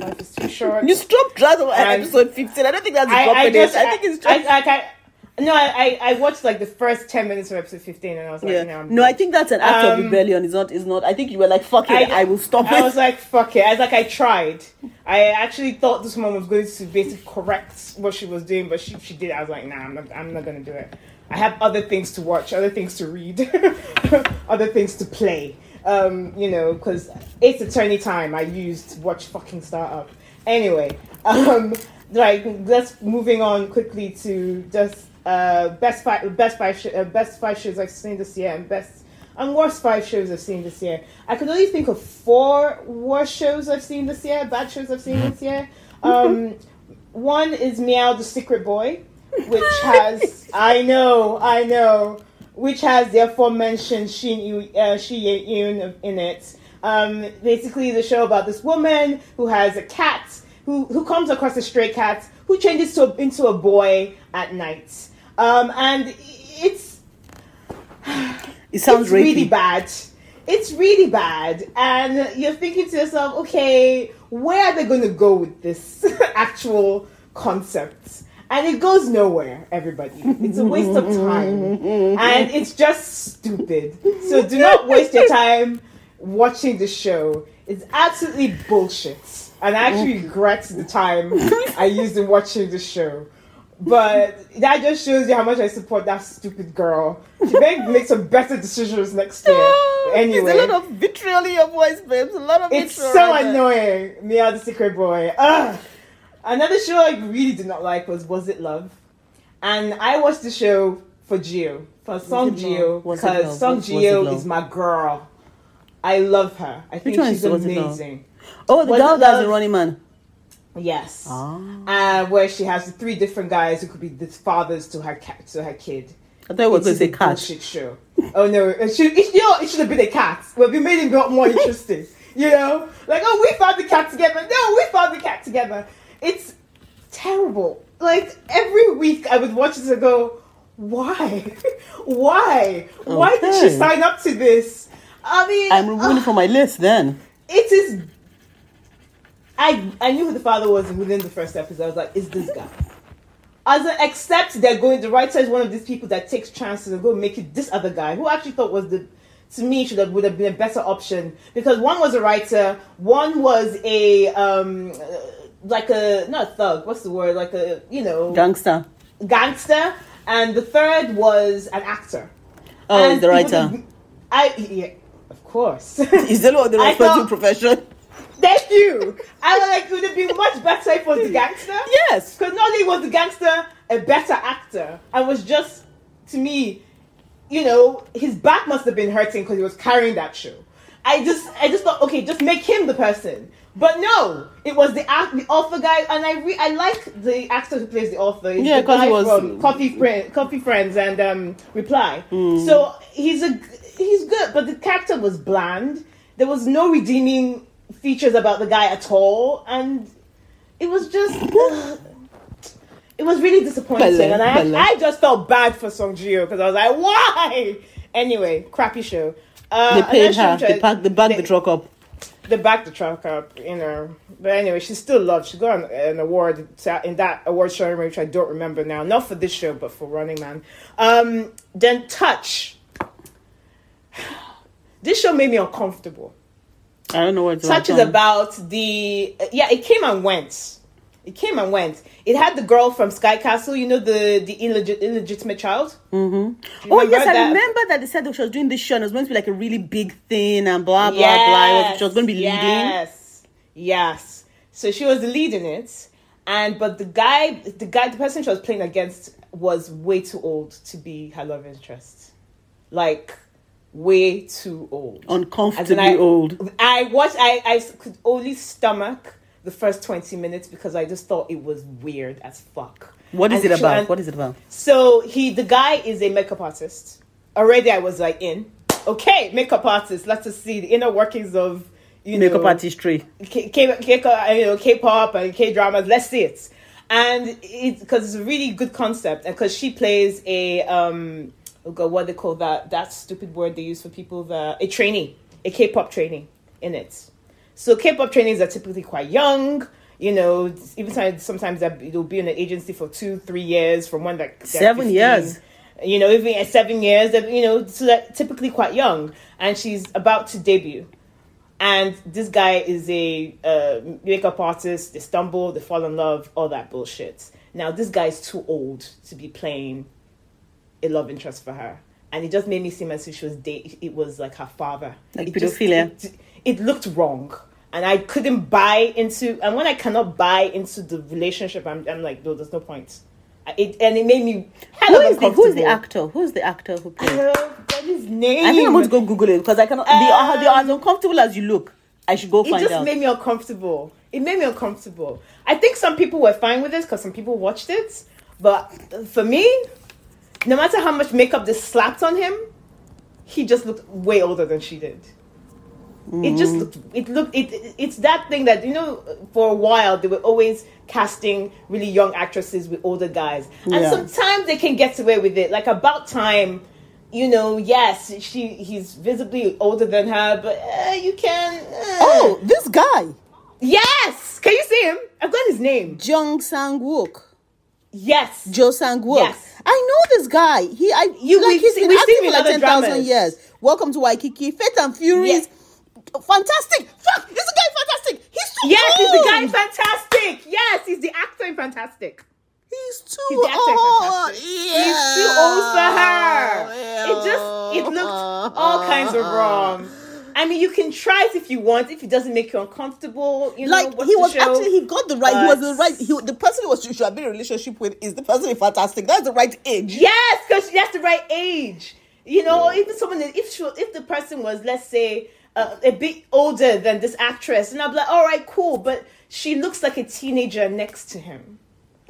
life is too short. You stopped Drag at episode 15. I don't think that's a I, I just, it. I think it's just. I, I, I, no, I, I I watched like the first ten minutes of episode fifteen, and I was like, yeah. no, I'm No, I think that's an act of Um, rebellion. It's not. It's not. I think you were like, "Fuck it, I, will stop I it." was like, fuck it. I was like, I tried. I actually thought this woman was going to basically correct what she was doing, but she, she did. I was like, nah, I'm not, I'm not going to do it. I have other things to watch, other things to read, other things to play. Um, you know, because it's attorney time I used to watch fucking Startup. Anyway, um, like let's moving on quickly to just uh, best five, best five, sh- uh, best five shows I've seen this year, and best and worst five shows I've seen this year. I can only think of four worst shows I've seen this year, bad shows I've seen this year. Um, one is Meow the Secret Boy, which has I know, I know, which has the aforementioned Shin Yu, uh, Shi Ye-yoon in it. Um, basically, the show about this woman who has a cat who who comes across a stray cat who changes to into a boy at night. Um, and it's it sounds it's really bad. It's really bad, and you're thinking to yourself, okay, where are they going to go with this actual concept? And it goes nowhere, everybody. It's a waste of time, and it's just stupid. So do not waste your time watching the show. It's absolutely bullshit, and I actually regret the time I used in watching the show. But that just shows you how much I support that stupid girl. She better make some better decisions next year. Anyway, There's a lot of vitriol in your voice, babes. A lot of it's so annoying. Meow the Secret Boy. Ugh. Another show I really did not like was Was It Love? And I watched the show for Ji-hyo, for Song It Ji-hyo, Love? Was It because Song Was- Was Ji-hyo is my girl. I love her. I think she's is Was It Love? amazing. Oh, the Was girl that's the running man. Yes. Ah. Uh, where she has three different guys who could be the fathers to her to her kid. I thought It going is to say a cat. bullshit show. Oh no, it should it, you know it should have been a cat. Well, we made it a lot more interesting. You know, like oh we found the cat together. No, we found the cat together. It's terrible. Like every week I would watch this and go, why, why, why did she sign up to this? I mean, I'm removing it from my list then. it is. I I knew who the father was within the first episode. I was like, "Is this guy?" As a, except they're going. The writer is one of these people that takes chances and go make it this other guy who I actually thought was the to me should have would have been a better option because one was a writer, one was a um uh, like a not a thug. What's the word? Like a you know Gangster. gangster, and the third was an actor. Oh, And the writer. I yeah, of course. Is that what the I thought- profession? Thank you. I was like, it would have been much better if it was the gangster. Yes. Because not only was the gangster a better actor, and was just, to me, you know, his back must have been hurting because he was carrying that show. I just, I just thought, okay, just make him the person. But no, it was the act, the author guy, and I, re- I like the actor who plays the author. It's Yeah, the 'cause he was- from Coffee Friend, Coffee Friends, and um, Reply. Hmm. So he's a, he's good, but the character was bland. There was no redeeming features about the guy at all, and it was just. ugh, it was really disappointing, Bele, and I, bele. I just felt bad for Song Ji-hyo because I was like, why? Anyway, crappy show. Uh, They paid her. They packed. They the truck up. They backed the truck up, you know. But anyway, she's still loved. She got an, an award in that award ceremony, which I don't remember now. Not for this show, but for Running Man. Um, then Touch. This show made me uncomfortable. I don't know what Touch is about the yeah. It came and went. It came and went. It had the girl from Sky Castle. You know the the illegit, illegitimate child. Mm-hmm. Oh yes, I remember that they said that she was doing this show and it was going to be like a really big thing and blah blah blah. She was going to be leading. Yes, yes. So she was the lead in it, and but the guy, the guy, the person she was playing against was way too old to be her love interest. Like way too old. Uncomfortably I- old. I watched. I I could only stomach the first twenty minutes because I just thought it was weird as fuck. What is And it about? and- What is it about? so he, the guy, is a makeup artist. Already, I was like, in. Okay, makeup artist. Let's just see the inner workings of you Makeup know, artistry. K, K, K, you know, K-pop and K-dramas. Let's see it. And it's because it's a really good concept, and because she plays a um oh god, what they call that that stupid word they use for people that a trainee, a K-pop trainee in it. So K-pop trainees are typically quite young. You know, even sometimes, they'll be in an agency for two, three years from when they're Seven 15. years. You know, even at seven years, you know, so they're typically quite young. And she's about to debut. And this guy is a uh, makeup artist. They stumble, they fall in love, all that bullshit. Now, this guy is too old to be playing a love interest for her. And it just made me seem as if she was date. It was like her father. Like it just- pedophilia. it, it looked wrong, and I couldn't buy into. And when I cannot buy into the relationship, I'm, I'm like, no, there's no point. It and it made me. Who hella the Who is the actor? Who is the actor who played? don't his name. I think I'm going to go Google it because I cannot. they, are, they are as um, uncomfortable as you look. I should go it find just out. made me uncomfortable. It made me uncomfortable. I think some people were fine with this because some people watched it, but for me, no matter how much makeup they slapped on him, he just looked way older than she did. It just looked. It looked. It, it- It's that thing that you know. For a while, they were always casting really young actresses with older guys, and Yeah. sometimes they can get away with it. Like about time, you know. Yes, she. He's visibly older than her, but uh, you can. uh, oh, this guy, Yes! Can you see him? I've got his name. Jung Sang Wook, Yes. Joo Sang Wook. Yes. I know this guy. He, I, You- like we've he's we've seen for him in like other ten thousand years. Welcome to Waikiki, Fate and Furies. Fantastic. Fuck, is the guy fantastic? He's too Yes, he's the guy Fantastic. Yes, he's the actor in Fantastic. He's too He's the actor in old. Fantastic. He's too old for her. It just it looked all kinds of wrong. I mean, you can try it if you want. If it doesn't make you uncomfortable, you know, Like watch he was show. actually he got the right. he was the right. He, the person he was should have been in a relationship with is the person in Fantastic. That's the right age. Yes, because she has the right age. You know, even someone that- if she, if the person was, let's say, uh, a bit older than this actress, and I'm like, all right, cool, but she looks like a teenager next to him.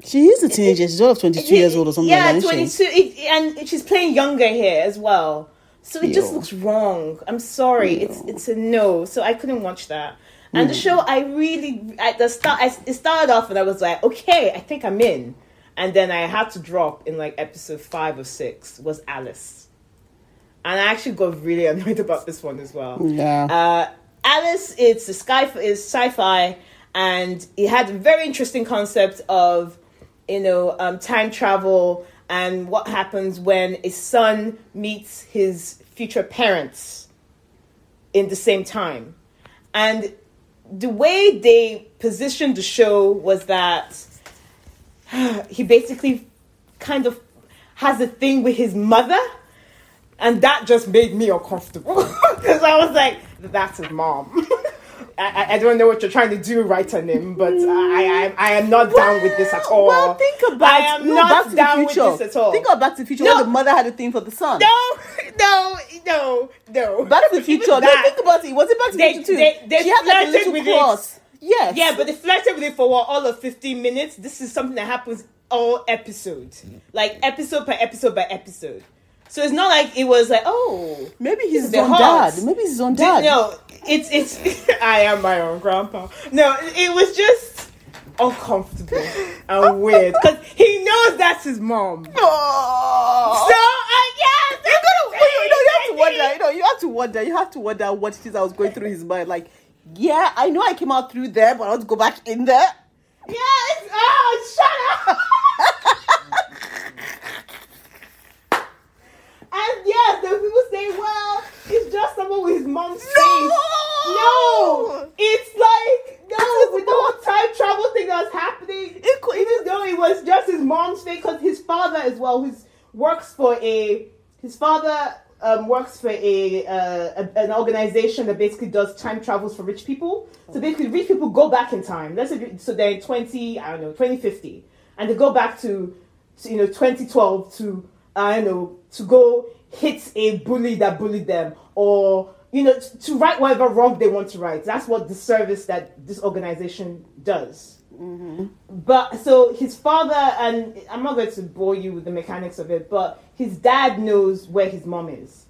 She is a teenager. She's all of twenty two years old or something Yeah, like that. twenty isn't it, and she's playing younger here as well. So it just looks wrong. I'm sorry, it's it's a no. So I couldn't watch that. And the show, I really at the start, I, it started off, and I was like, okay, I think I'm in. And then I had to drop in like episode five or six was Alice, and I actually got really annoyed about this one as well. Yeah. Uh, Alice, it's a sky is sci-fi, and it had a very interesting concept of, you know, um, time travel and what happens when a son meets his future parents in the same time, and the way they positioned the show was that he basically kind of has a thing with his mother and that just made me uncomfortable because I was like, "That's his mom." I, I- don't know what you're trying to do, right on him, but I, I, I am not down with this at all. Well, think about I am no, not Back down with this at all. Think about Back to the Future No. when the mother had a thing for the son. no, no, no, no. Back to the Even Future. No, that- think about it. Was it Back to the Future too? they- they she had like a little it. cross. Yes. Yeah, but they flirted with it for what, all of 15 minutes. This is something that happens all episodes, like episode per episode by episode. So it's not like it was like, oh, maybe he's his own dad. Maybe he's his own dad. No, it's it's. I am my own grandpa. No, it was just uncomfortable and weird because he knows that's his mom. So uh, Oh. I yes, you gotta, you, you know, you have to wonder. You know, you have to wonder. You have to wonder what it is that was going through his mind. Like, yeah, I know I came out through there, but I want to go back in there. Yes. Oh, shut up. and yes, there were people saying, "Well, it's just someone with his mom's face." No, it's like no, with the whole time travel thing that was happening. It could- even though it was just his mom's face, because his father as well, who works for a his father um, works for a, uh, a an organization that basically does time travels for rich people. So basically, rich people go back in time. Let's say so they're in twenty, I don't know, twenty fifty, and they go back to, to you know twenty twelve to I don't know to go hit a bully that bullied them or you know to, right whatever wrong they want to right. That's what the service that this organization does. Mm-hmm. But so his father and I'm not going to bore you with the mechanics of it, but his dad knows where his mom is.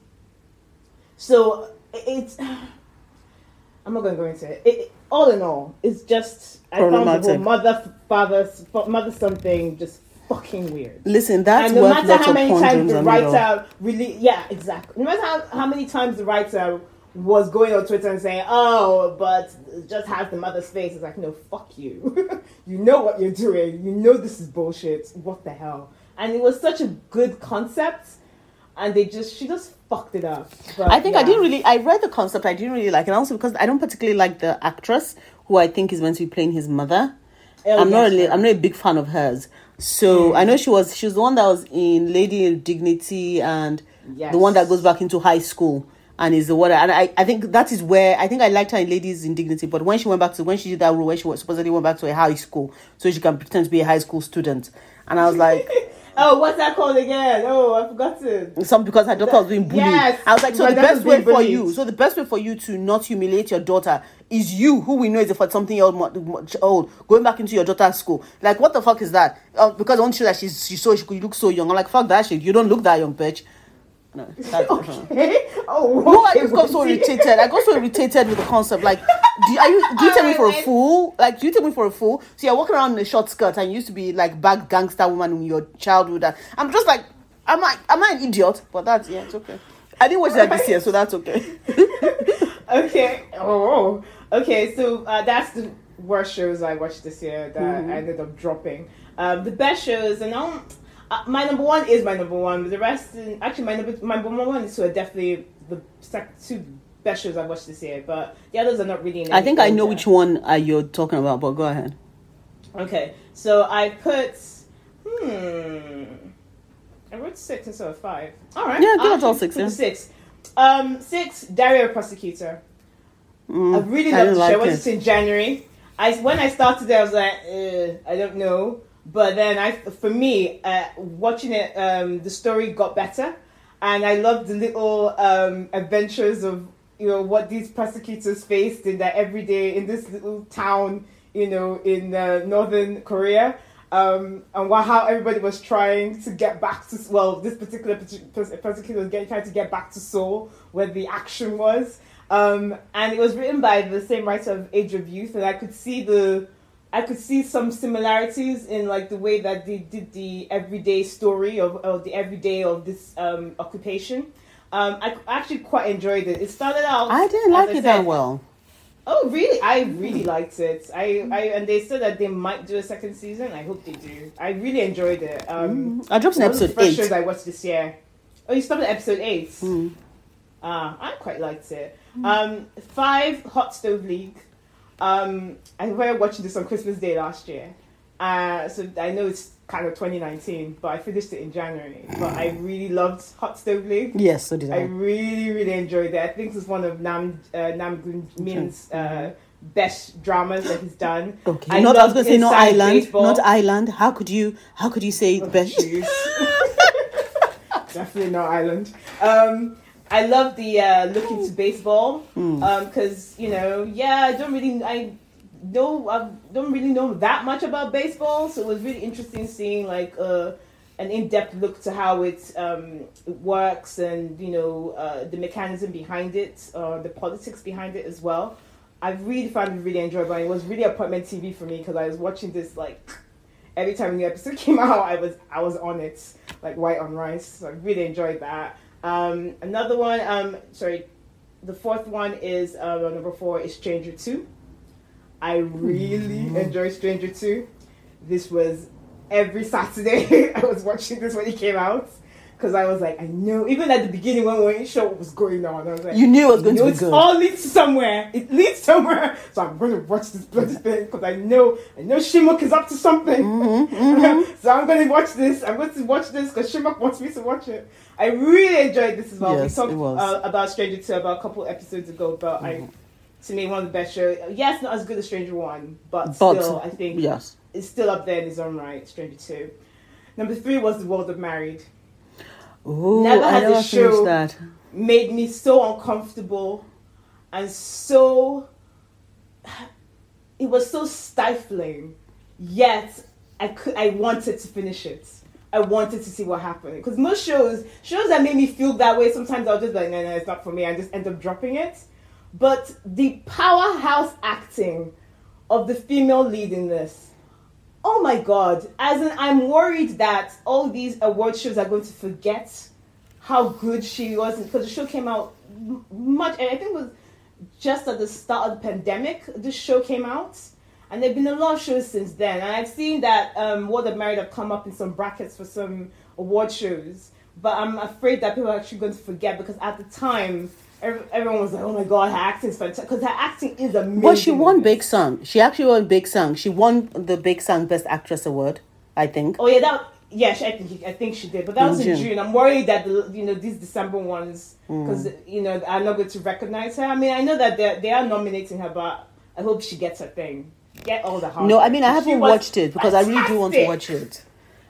So it's I'm not going to go into it. it. All in all, it's just I found the whole mother father mother son thing just fucking weird. Listen, that's and no worth matter how many times the on it all. writer really, yeah, exactly. No matter how, how many times the writer was going on Twitter and saying, "Oh, but just has the mother's face," it's like, no, fuck you. you know what you're doing. You know this is bullshit. What the hell? And it was such a good concept, and they just she just fucked it up. But, I think I didn't really. I read the concept. I didn't really like it, and also because I don't particularly like the actress who I think is meant to be playing his mother. Oh, I'm not yes, really. yeah. I'm not a big fan of hers. So I know she was. She was the one that was in Lady of Dignity and the one that goes back into high school and is the one. And I, I think that is where I think I liked her in Ladies in Dignity. But when she went back to when she did that role, where she was supposedly went back to a high school so she can pretend to be a high school student, and I was like. Oh, what's that called again? Oh, I forgot to. some because her daughter was being bullied. Yes, I was like, so the best way for you, so the best way for you to not humiliate your daughter is you, who we know is for something much old, going back into your daughter's school. Like, what the fuck is that? Uh, because I want to show that she's she's so she could look so young. I'm like, fuck that shit. You don't look that young, bitch. No, that's, Okay. Oh, no, I just got so irritated. I got so irritated with the concept. Like, do, are you do you take me for a fool? Like, do you take me for a fool? So you're walking around in a short skirt and you used to be like bad gangster woman in your childhood. And I'm just like, am I am I an idiot? But that's yeah, it's okay. I didn't watch that this year, so that's okay. okay. Oh, okay. So uh, that's the worst shows I watched this year that Mm-hmm. I ended up dropping. Um, the best shows, and um, uh, my number one is my number one. But the rest, actually, my number my number one is so definitely the sec- two best shows I've watched this year. But the others are not really. In I think I know which one uh, you're talking about, but go ahead. Okay, so I put. Hmm. I wrote six instead of five. All right. Yeah, give us all six, yeah. Six. Um, six. Dario Prosecutor. Mm, I really I loved didn't the show. I like watched it. in January. I when I started I was like, uh, I don't know. But then I, for me, uh, watching it, um, the story got better, and I loved the little um, adventures of you know what these prosecutors faced in their everyday in this little town, you know, in uh, northern Korea. Um, and what, how everybody was trying to get back to well, this particular prosecutor was getting trying to get back to Seoul, where the action was. Um, and it was written by the same writer of Age of Youth, and I could see the, I could see some similarities in like the way that they did the everyday story of, of the everyday of this um, occupation. Um, I actually quite enjoyed it. It started out. I didn't like I it that well. Oh, really? I really liked it. I, I and they said that they might do a second season. I hope they do. I really enjoyed it. Um, I dropped in one of the episode eight. shows I watched this year. Oh, you stopped at episode eight. Mm. Ah, I quite liked it. Um, five Hot Stove League. Um, I started watching this on Christmas Day last year. Uh, so I know it's kind of 2019, but I finished it in January. But I really loved Hot Stove League. Yes, so did I I. really, really enjoyed it. I think it's one of Nam uh, Namgoong Min's uh, best dramas that he's done. Okay, I not I was gonna say not island, Baseball. not island. How could you? How could you say Oh, best? Definitely not Island. Um, I love the uh, look into baseball Hmm. because you know, yeah, I don't really, I know, I don't really know that much about baseball, so it was really interesting seeing like uh, an in-depth look to how it, um, it works and you know uh, the mechanism behind it, uh, the politics behind it as well. I really found it really enjoyable. It was really appointment TV for me because I was watching this like every time a new episode came out, I was I was on it like white on rice. So I really enjoyed that. Um, another one, um, sorry, the fourth one is uh, number four is Stranger Two. I really enjoyed Stranger Two. This was every Saturday. I was watching this when it came out because I was like, I know. Even at the beginning when we weren't sure what was going on, I was like, You knew it was going to be it's good. all leads somewhere. It leads somewhere. So I'm going to watch this bloody thing because I know I know Shimok is up to something. Mm-hmm, so I'm going to watch this. I'm going to watch this because Shimok wants me to watch it. I really enjoyed this as well. Yes, we talked it was. Mm-hmm. Uh, about Stranger Two about a couple episodes ago, but I, to me, one of the best shows. Yes, not as good as Stranger One, but, But still, I think yes, it's still up there in its own right. Stranger Two. Number three was The World of Married. Ooh, Never I had a show- that. made me so uncomfortable and so it was so stifling yet i could i wanted to finish it. I wanted to see what happened. Because most shows shows that made me feel that way sometimes i'll just be like no no it's not for me i just end up dropping it. But the powerhouse acting of the female lead in this oh my god! As in, I'm worried that all these award shows are going to forget how good she was because the show came out much. And I think it was just at the start of the pandemic. This show came out. And there've been a lot of shows since then, and I've seen that um, World of Married have come up in some brackets for some award shows. But I'm afraid that people are actually going to forget because at the time, everyone was like, "Oh my god, her acting is fantastic!" Because her acting is amazing. Well, she won. Baeksang. She actually won Baeksang. She won the Baeksang Best Actress award, I think. Oh yeah, that yeah, she, I think I think she did, but that In was in June. June. I'm worried that the you know these December ones Mm. because you know are not going to recognize her. I mean, I know that they they are nominating her, but I hope she gets her thing. Get all the hard. No, I mean I haven't watched it because I really do want to watch it.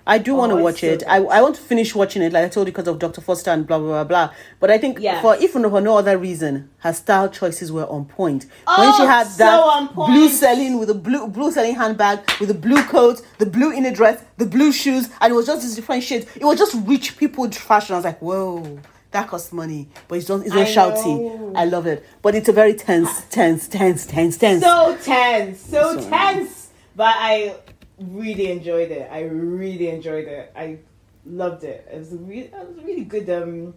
I do want to Oh, watch so it. good. I, I want to finish watching it, like I told you, because of Dr. Foster and blah blah blah blah. But I think Yes. for if for no other reason, her style choices were on point. Oh, when Oh, she had so that blue selling with a blue blue selling handbag with a blue coat, the blue inner dress, the blue shoes, and it was just this different shades. It was just rich people fashion. I was like, whoa. That costs money, but it's not, it's not I shouty. know. I love it, but it's a very tense, tense, tense, tense, tense. So tense, so Sorry. tense. But I really enjoyed it. I really enjoyed it. I loved it. It was a really, it was a really good um,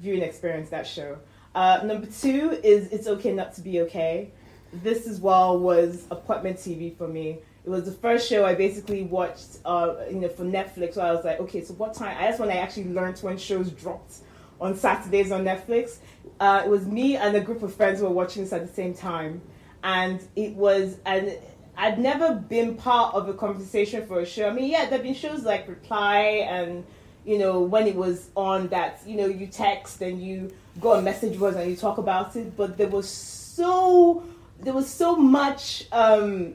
viewing experience. That show. Uh, number two is It's Okay Not to Be Okay. This as well was appointment TV for me. It was the first show I basically watched, uh, you know, for Netflix. So I was like, okay, so what time? That's when I actually learned when shows dropped on Saturdays on Netflix. Uh, it was me and a group of friends who were watching this at the same time, and it was and I'd never been part of a conversation for a show. I mean, yeah, there've been shows like Reply and you know when it was on that you know you text and you go on message boards and you talk about it, but there was so there was so much. Um,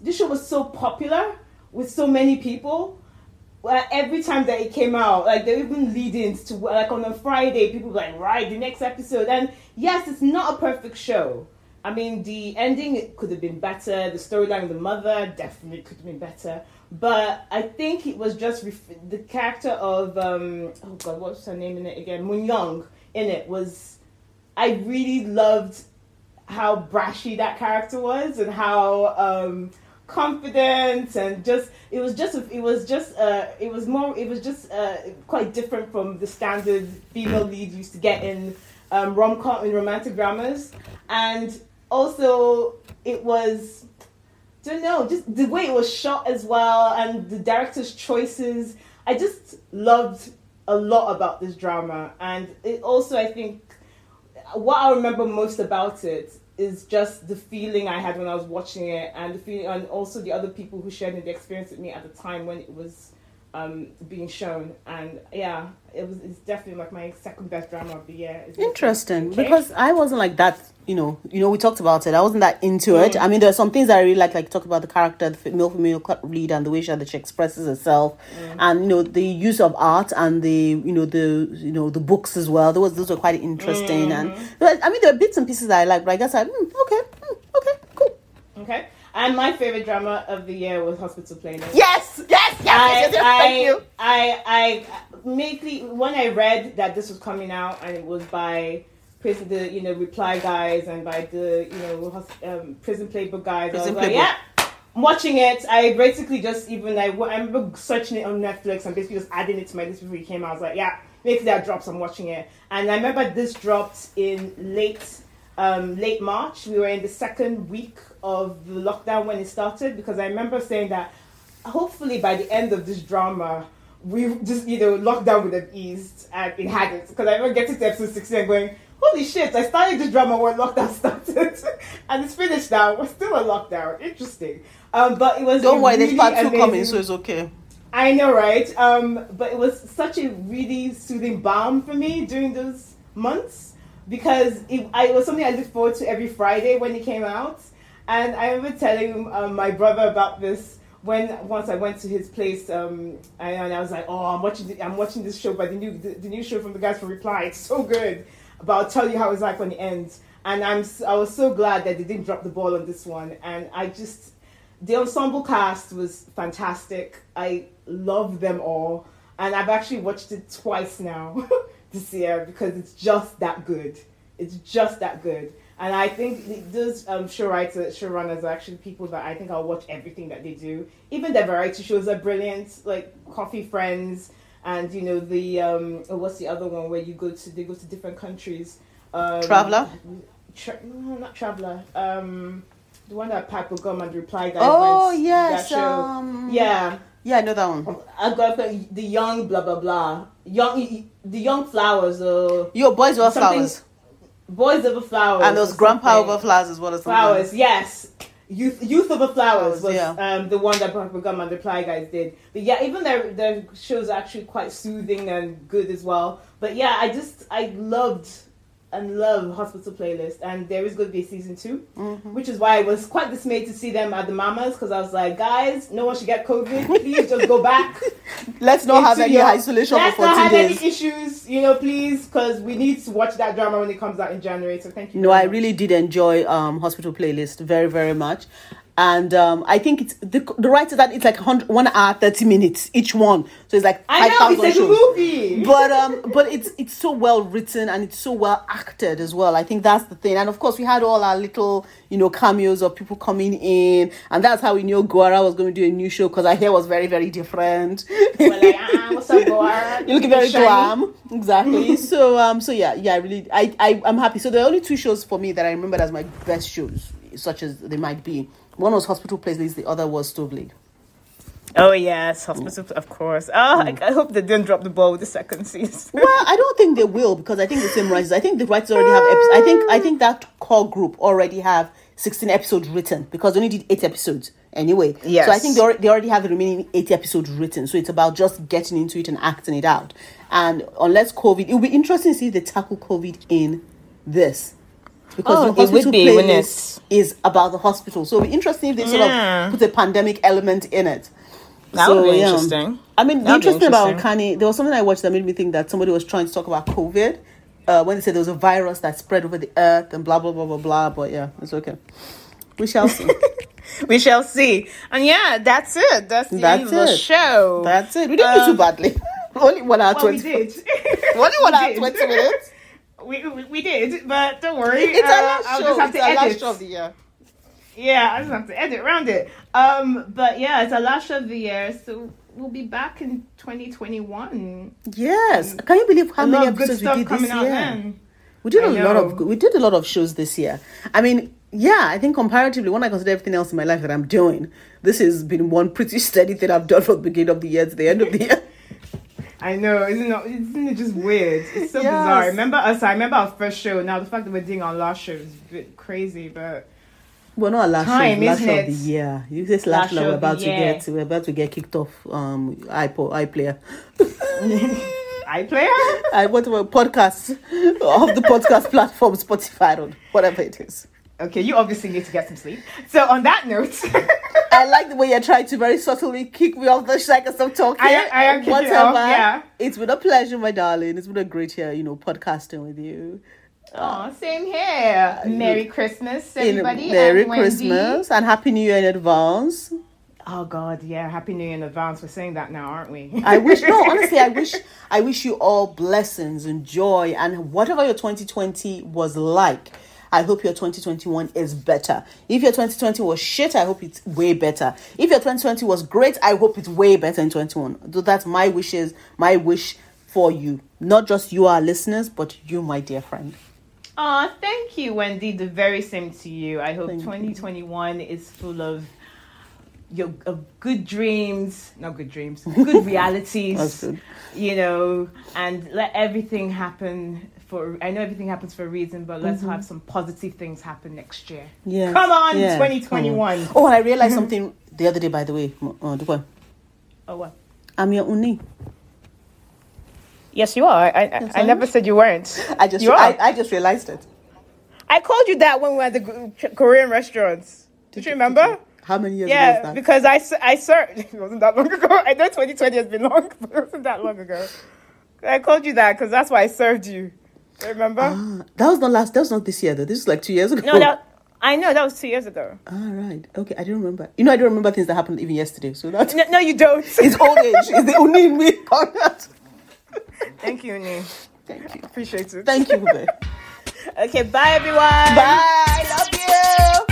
this show was so popular with so many people well, every time that it came out, like they even lead-ins to like on a Friday, people were like, right, the next episode. And yes, it's not a perfect show. I mean, the ending could have been better. The storyline of the mother definitely could have been better. But I think it was just ref- the character of um, oh god, what's her name in it again? Moon Young in it was. I really loved how brashy that character was and how um, confident and just it was just it was just uh, it was more it was just uh, quite different from the standard female lead used to get in um, rom com in romantic dramas and also it was don't know just the way it was shot as well and the director's choices. I just loved a lot about this drama. And it also I think what I remember most about it is just the feeling I had when I was watching it, and the feeling, and also the other people who shared the experience with me at the time when it was um, being shown. And yeah, it was. It's definitely like my second best drama of the year. Is Interesting, Okay. because I wasn't like that. You know, you know, we talked about it. I wasn't that into it. Mm. I mean, there are some things that I really like, like talk about the character, the female female lead, and the way she, that she expresses herself, Mm. and you know, the use of art and the you know the you know the books as well. Those those were quite interesting, and Mm-hmm. but, I mean, there are bits and pieces that I like, but I guess I mm, okay, mm, okay, cool. okay. And my favorite drama of the year was Hospital Playlist. Yes, yes, yes, yes, yes, yes, I, thank you. I, I, mainly when I read that this was coming out and it was by prison, the you know reply guys and by the you know um, prison playbook guys. Prison I was like, yeah. I'm watching it. I basically just even I, I remember searching it on Netflix and basically just adding it to my list before it came out. I was like, yeah, make that drops. I'm watching it. And I remember this dropped in late um, late March. We were in the second week of the lockdown when it started because I remember saying that hopefully by the end of this drama, we just you know lockdown would have eased, and it hadn't. Because I remember getting to episode sixteen and going, "Holy shit! I started this drama when lockdown started, and it's finished now. We're still in lockdown. Interesting." Um, but it was Don't worry, there's really part two coming, so it's okay. I know, right? Um, but it was such a really soothing balm for me during those months because it, I, it was something I looked forward to every Friday when it came out. And I remember telling um, my brother about this when once I went to his place, um, and, I was like, "Oh, I'm watching, the, I'm watching this show by the new, the, the new show from the guys from Reply. It's so good." But I'll tell you how it's like when it ends. And I'm, I was so glad that they didn't drop the ball on this one. And I just, the ensemble cast was fantastic. I love them all, and I've actually watched it twice now this year because it's just that good. It's just that good. And I think those um, show writers, showrunners are actually people that I think I'll watch everything that they do. Even their variety shows are brilliant, like Coffee Friends, and you know the um, oh, what's the other one where you go to they go to different countries. Um, Traveler? Tra- no, not Traveler. Um, the one that Pat Gum and Reply Guys. Oh went- yes, um, yeah. Yeah, I know that one. I got the the young blah blah blah young the young flowers uh Your boys were flowers, boys over flowers and or grandpa something. over flowers as well as flowers yes youth youth over flowers Flowers, was yeah. um the one that Papa Gum and the Reply Guys did but yeah even their their shows are actually quite soothing and good as well but yeah I just I loved and love Hospital Playlist and there is going to be a season 2 Mm-hmm. which is why I was quite dismayed to see them at the Mamas because I was like guys no one should get COVID please just go back Let's not have any your- isolation Let's for not have days. any issues, you know, please, because we need to watch that drama when it comes out in January. So thank you. No, I really did enjoy um hospital playlist very very much, and um I think it's the the writer that it's like one hour thirty minutes each one, so it's like I know it's a movie. But um, but it's it's so well written and it's so well acted as well. I think that's the thing. And of course, we had all our little you know cameos of people coming in, and that's how we knew Go Ara was going to do a new show because her hair was very very different. We're like, ah, what's up, Goa? You're looking very glam. Exactly. so um so yeah, yeah, I really I, I I'm happy. So there are only two shows for me that I remembered as my best shows, such as they might be. One was Hospital Playlist, the other was Stove League. Oh yes, hospital, of course. Oh, I, I hope they didn't drop the ball with the second season. Well, I don't think they will because I think the same writers. I think the writers already have. Epi- I think I think that core group already have sixteen episodes written because they only did eight episodes anyway. Yes. So I think they already, they already have the remaining eight episodes written. So it's about just getting into it and acting it out. And unless COVID, it will be interesting to see if they tackle COVID in this. Because Oh, the it would hospital be, playlist is about the hospital. So it'll be interesting if they sort Yeah. of put a pandemic element in it. That would be interesting. I mean, the That'd be interesting about interesting. Kanye, there was something I watched that made me think that somebody was trying to talk about COVID uh, when they said there was a virus that spread over the earth and blah blah blah blah blah. But yeah, it's okay. We shall see. we shall see. And yeah, that's it. That's the That's end of the it. show. That's it. We didn't do Um, too badly. Only one hour well, we twenty. did. Only one hour did. twenty minutes. We, we, we did, but don't worry. It's uh, our last I'll show. just have It's to our edit. last show of the year. Yeah, I just have to edit around it. Um, but yeah, it's our last show of the year, so we'll be back in 2021. Yes. Can you believe how many episodes we did this year? We did a lot of we did a lot of shows this year. I mean, yeah, I think comparatively, when I consider everything else in my life that I'm doing, this has been one pretty steady thing I've done from the beginning of the year to the end of the year. I know, isn't it? Isn't it just weird? It's so Yes. bizarre. Remember us? I remember our first show. Now the fact that we're doing our last show is a bit crazy, but Well, not our last Time, show, last show it? of the year. You Last last show we're about to year. get we're about to get kicked off um iPod iPlayer. iPlayer. I whatever podcast of the podcast platform, Spotify or whatever it is. Okay, you obviously need to get some sleep. So on that note, I like the way you're trying to very subtly kick me off the. I can stop talking. I am- I am Whatever. off, yeah. It's been a pleasure, my darling. It's been a great year, you know, podcasting with you. oh, same here. Uh, Merry Christmas, everybody. Merry and Christmas and Happy New Year in advance. Oh God, yeah. Happy New Year in advance. We're saying that now, aren't we? I wish no, honestly, I wish I wish you all blessings and joy and whatever your 2020 was like. I hope your 2021 is better. If your 2020 was shit, I hope it's way better. If your 2020 was great, I hope it's way better in 21. So that's my wishes, my wish for you. Not just you, our listeners, but you, my dear friend. Aw, thank you, Wendy. The very same to you. I hope Thank you. 2021 is full of your of good dreams, not good dreams, good realities. That's good. You know, and let everything happen for. I know everything happens for a reason, but let's have some positive things happen next year. Mm-hmm. Come on, yes, 2021. Oh, and I realized something the other day, by the way. Dukwa. Oh what? I'm your unnie. Yes, you are. I I, Yes, I I never said you weren't. I just You are. I, I just realized it. I called you that when we were at the Korean restaurants. Did you remember? How many years ago Yeah, was that? because I, s- I served. It wasn't that long ago. I know 2020 has been long, but it wasn't that long ago. I called you that because that's why I served you. Remember? Ah, that was not last. That was not this year though. This was like two years ago. no, that I know that was two years ago. Ah, right. Okay, I don't remember. You know, I don't remember things that happened even yesterday. So that No, no you don't. it's old age. It's the only in me on that. Thank you, Ni. Thank you. Appreciate it. Thank you, Okay, bye everyone. Bye.